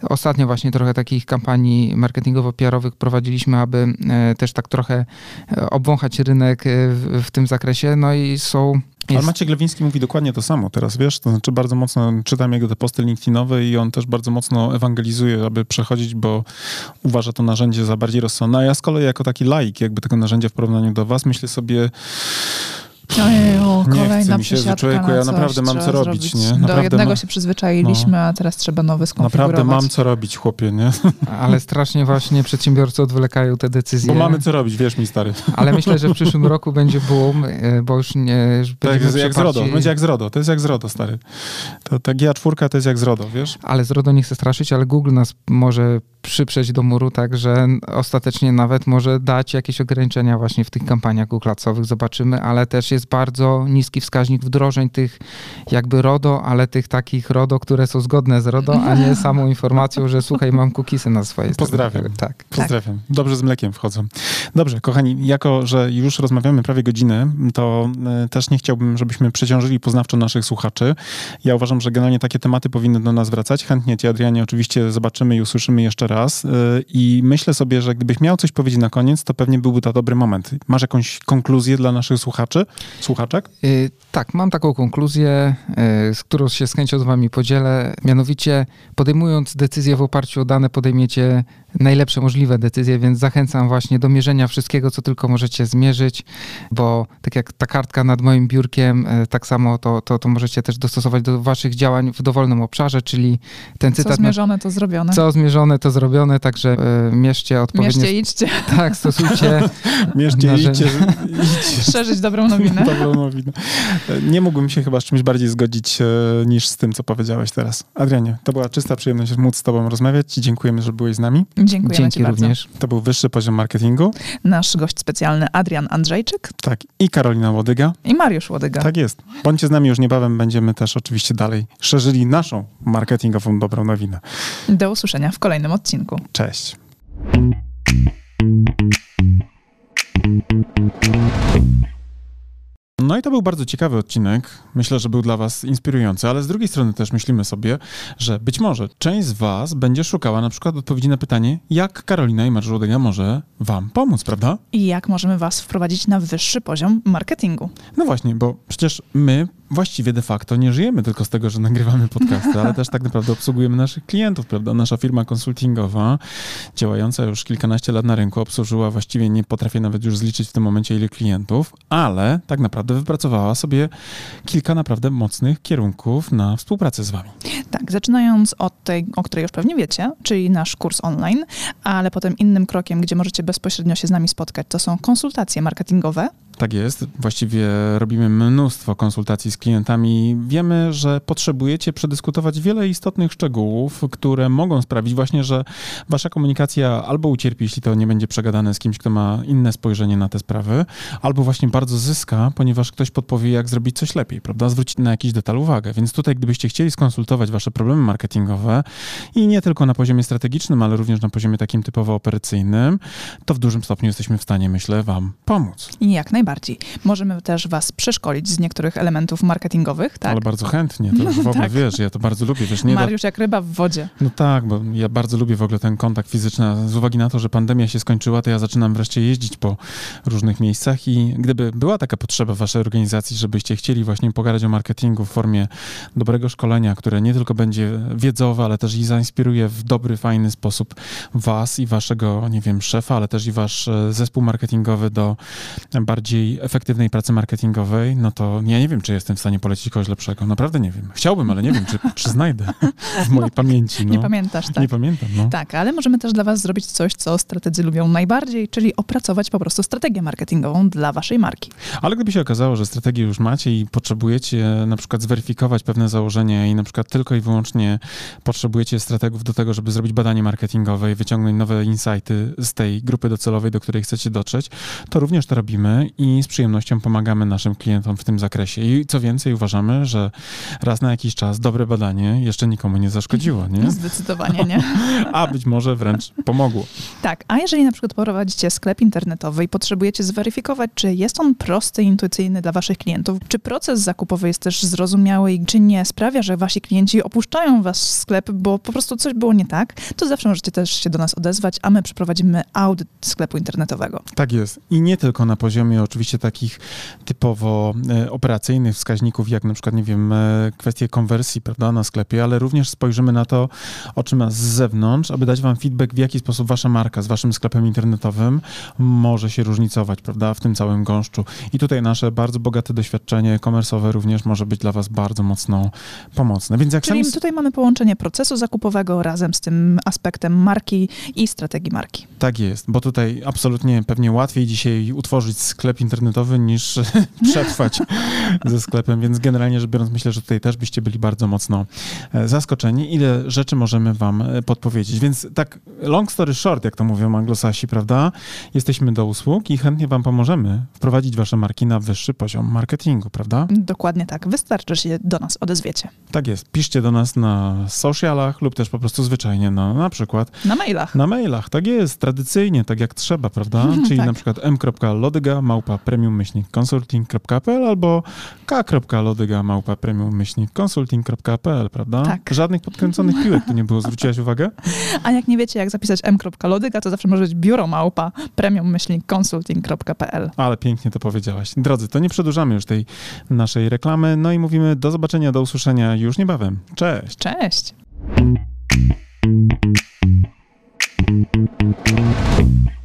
Ostatnio właśnie trochę takich kampanii marketingowo-PR-owych prowadziliśmy, aby e, też tak trochę e, obwąchać rynek w, w tym zakresie, no i są... Ale jest- Maciek Lewiński mówi dokładnie to samo teraz, wiesz? To znaczy bardzo mocno czytam jego te posty LinkedInowe i on też bardzo mocno ewangelizuje, aby przechodzić, bo uważa to narzędzie za bardziej rozsądne. A ja z kolei jako taki laik jakby tego narzędzia w porównaniu do was myślę sobie, Ojeju, Nie kolejna chce mi się, człowieku, ja naprawdę mam co robić, zrobić. nie? Do Naprawdę jednego ma- się przyzwyczailiśmy, a teraz trzeba nowy skonfigurować. naprawdę mam co robić, chłopie, nie? Ale strasznie właśnie przedsiębiorcy odwlekają te decyzje. Bo mamy co robić, wierz mi, stary. Ale myślę, że w przyszłym roku będzie boom, e, bo już nie. Już Tak będziemy jak, jak z RODO, będzie jak z RODO, to jest jak z RODO, stary. To ta GA4 to jest jak z RODO, wiesz? Ale z RODO nie chcę straszyć, ale Google nas może przyprzeć do muru, tak że ostatecznie nawet może dać jakieś ograniczenia właśnie w tych kampaniach Google Adsowych, zobaczymy, ale też jest bardzo niski wskaźnik wdrożeń tych jakby RODO, ale tych takich RODO, które są zgodne z RODO, a nie samą informacją, że słuchaj, mam cookiesy na swojej stronie. Pozdrawiam. Tak. Pozdrawiam. Dobrze z mlekiem wchodzą. Dobrze, kochani, jako że już rozmawiamy prawie godzinę, to e, też nie chciałbym, żebyśmy przeciążyli poznawczo naszych słuchaczy. Ja uważam, że generalnie takie tematy powinny do nas wracać. Chętnie Cię, Adrianie, oczywiście zobaczymy i usłyszymy jeszcze raz. E, I myślę sobie, że gdybyś miał coś powiedzieć na koniec, to pewnie byłby to dobry moment. Masz jakąś konkluzję dla naszych słuchaczy, słuchaczek? Y, Tak, mam taką konkluzję, y, z którą się z chęcią z Wami podzielę. Mianowicie, podejmując decyzje w oparciu o dane, podejmiecie najlepsze możliwe decyzje, więc zachęcam właśnie do mierzenia wszystkiego, co tylko możecie zmierzyć, bo tak jak ta kartka nad moim biurkiem, y, tak samo to, to, to możecie też dostosować do Waszych działań w dowolnym obszarze, czyli ten Co cytat. na- zmierzone, to zrobione. co zmierzone, to zrobione, także y, mierzcie odpowiednio. Mierzcie, idźcie. Tak, stosujcie. Mierzcie, idźcie, idźcie. Szerzyć dobrą nowinę. Dobrą nowinę. E, Nie mógłbym się chyba z czymś bardziej zgodzić e, niż z tym, co powiedziałeś teraz. Adrianie, to była czysta przyjemność móc z tobą rozmawiać. Ci dziękujemy, że byłeś z nami. Dziękujemy Dzięki Ci bardzo. również. To był wyższy poziom marketingu. Nasz gość specjalny Adrian Andrzejczyk Tak, i Karolina Łodyga. i Mariusz Łodyga. Tak jest. Bądźcie z nami już niebawem, będziemy też oczywiście dalej szerzyli naszą marketingową dobrą nowinę. Do usłyszenia w kolejnym odcinku. Cześć. No i to był bardzo ciekawy odcinek. Myślę, że był dla Was inspirujący, ale z drugiej strony też myślimy sobie, że być może część z Was będzie szukała na przykład odpowiedzi na pytanie, jak Karolina i Łodyga może Wam pomóc, prawda? I jak możemy Was wprowadzić na wyższy poziom marketingu? No właśnie, bo przecież my właściwie de facto nie żyjemy tylko z tego, że nagrywamy podcasty, ale też tak naprawdę obsługujemy naszych klientów, prawda? Nasza firma konsultingowa, działająca już kilkanaście lat na rynku, obsłużyła właściwie, nie potrafię nawet już zliczyć w tym momencie ile klientów, ale tak naprawdę wypracowała sobie kilka naprawdę mocnych kierunków na współpracę z wami. Tak, zaczynając od tej, o której już pewnie wiecie, czyli nasz kurs online, ale potem innym krokiem, gdzie możecie bezpośrednio się z nami spotkać, to są konsultacje marketingowe, tak jest. Właściwie robimy mnóstwo konsultacji z klientami. Wiemy, że potrzebujecie przedyskutować wiele istotnych szczegółów, które mogą sprawić właśnie, że wasza komunikacja albo ucierpi, jeśli to nie będzie przegadane z kimś, kto ma inne spojrzenie na te sprawy, albo właśnie bardzo zyska, ponieważ ktoś podpowie, jak zrobić coś lepiej, prawda? Zwrócić na jakiś detal uwagę. Więc tutaj, gdybyście chcieli skonsultować wasze problemy marketingowe i nie tylko na poziomie strategicznym, ale również na poziomie takim typowo operacyjnym, to w dużym stopniu jesteśmy w stanie, myślę, wam pomóc. I jak najbardziej najbardziej. Możemy też was przeszkolić z niektórych elementów marketingowych, tak? Ale bardzo chętnie, to już w ogóle tak. wiesz, ja to bardzo lubię. Wiesz, nie Mariusz jak ryba w wodzie. No tak, bo ja bardzo lubię w ogóle ten kontakt fizyczny. Z uwagi na to, że pandemia się skończyła, to ja zaczynam wreszcie jeździć po różnych miejscach i gdyby była taka potrzeba w waszej organizacji, żebyście chcieli właśnie pogadać o marketingu w formie dobrego szkolenia, które nie tylko będzie wiedzowe, ale też i zainspiruje w dobry, fajny sposób was i waszego, nie wiem, szefa, ale też i wasz e, zespół marketingowy do bardziej bardziej efektywnej pracy marketingowej, no to ja nie wiem, czy jestem w stanie polecić kogoś lepszego. Naprawdę nie wiem. Chciałbym, ale nie wiem, czy, czy znajdę w mojej no, pamięci. No. Nie pamiętasz, tak? Nie pamiętam, no. Tak, ale możemy też dla was zrobić coś, co strategzy lubią najbardziej, czyli opracować po prostu strategię marketingową dla waszej marki. Ale gdyby się okazało, że strategię już macie i potrzebujecie na przykład zweryfikować pewne założenia i na przykład tylko i wyłącznie potrzebujecie strategów do tego, żeby zrobić badanie marketingowe i wyciągnąć nowe insighty z tej grupy docelowej, do której chcecie dotrzeć, to również to robimy i i z przyjemnością pomagamy naszym klientom w tym zakresie. I co więcej, uważamy, że raz na jakiś czas dobre badanie jeszcze nikomu nie zaszkodziło, nie? Zdecydowanie nie. a być może wręcz pomogło. Tak, a jeżeli na przykład prowadzicie sklep internetowy i potrzebujecie zweryfikować, czy jest on prosty, intuicyjny dla waszych klientów, czy proces zakupowy jest też zrozumiały i czy nie sprawia, że wasi klienci opuszczają wasz sklep, bo po prostu coś było nie tak, to zawsze możecie też się do nas odezwać, a my przeprowadzimy audyt sklepu internetowego. Tak jest. I nie tylko na poziomie oczywiście takich typowo e, operacyjnych wskaźników, jak na przykład, nie wiem, e, kwestie konwersji, prawda, na sklepie, ale również spojrzymy na to oczyma z zewnątrz, aby dać wam feedback, w jaki sposób wasza marka z waszym sklepem internetowym może się różnicować, prawda, w tym całym gąszczu. I tutaj nasze bardzo bogate doświadczenie komersowe również może być dla was bardzo mocno pomocne. Więc jak Czyli sam... tutaj mamy połączenie procesu zakupowego razem z tym aspektem marki i strategii marki. Tak jest, bo tutaj absolutnie pewnie łatwiej dzisiaj utworzyć sklep internetowy internetowy niż przetrwać ze sklepem, więc generalnie rzecz biorąc myślę, że tutaj też byście byli bardzo mocno e, zaskoczeni, ile rzeczy możemy wam e, podpowiedzieć. Więc tak long story short, jak to mówią anglosasi, prawda? Jesteśmy do usług i chętnie wam pomożemy wprowadzić wasze marki na wyższy poziom marketingu, prawda? Dokładnie tak. Wystarczy, że się do nas odezwiecie. Tak jest. Piszcie do nas na socialach lub też po prostu zwyczajnie na, na przykład... Na mailach. Na mailach, tak jest. Tradycyjnie, tak jak trzeba, prawda? Czyli tak. na przykład m.lodyga małpa małpa premium-consulting.pl albo k.lodyga małpa premium-consulting.pl, prawda? Tak. Żadnych podkręconych piłek tu nie było, zwróciłaś uwagę? A jak nie wiecie, jak zapisać m.lodyga, to zawsze może być biuro małpa premium-consulting.pl. Ale pięknie to powiedziałaś. Drodzy, to nie przedłużamy już tej naszej reklamy, no i mówimy do zobaczenia, do usłyszenia już niebawem. Cześć! Cześć! Thank you.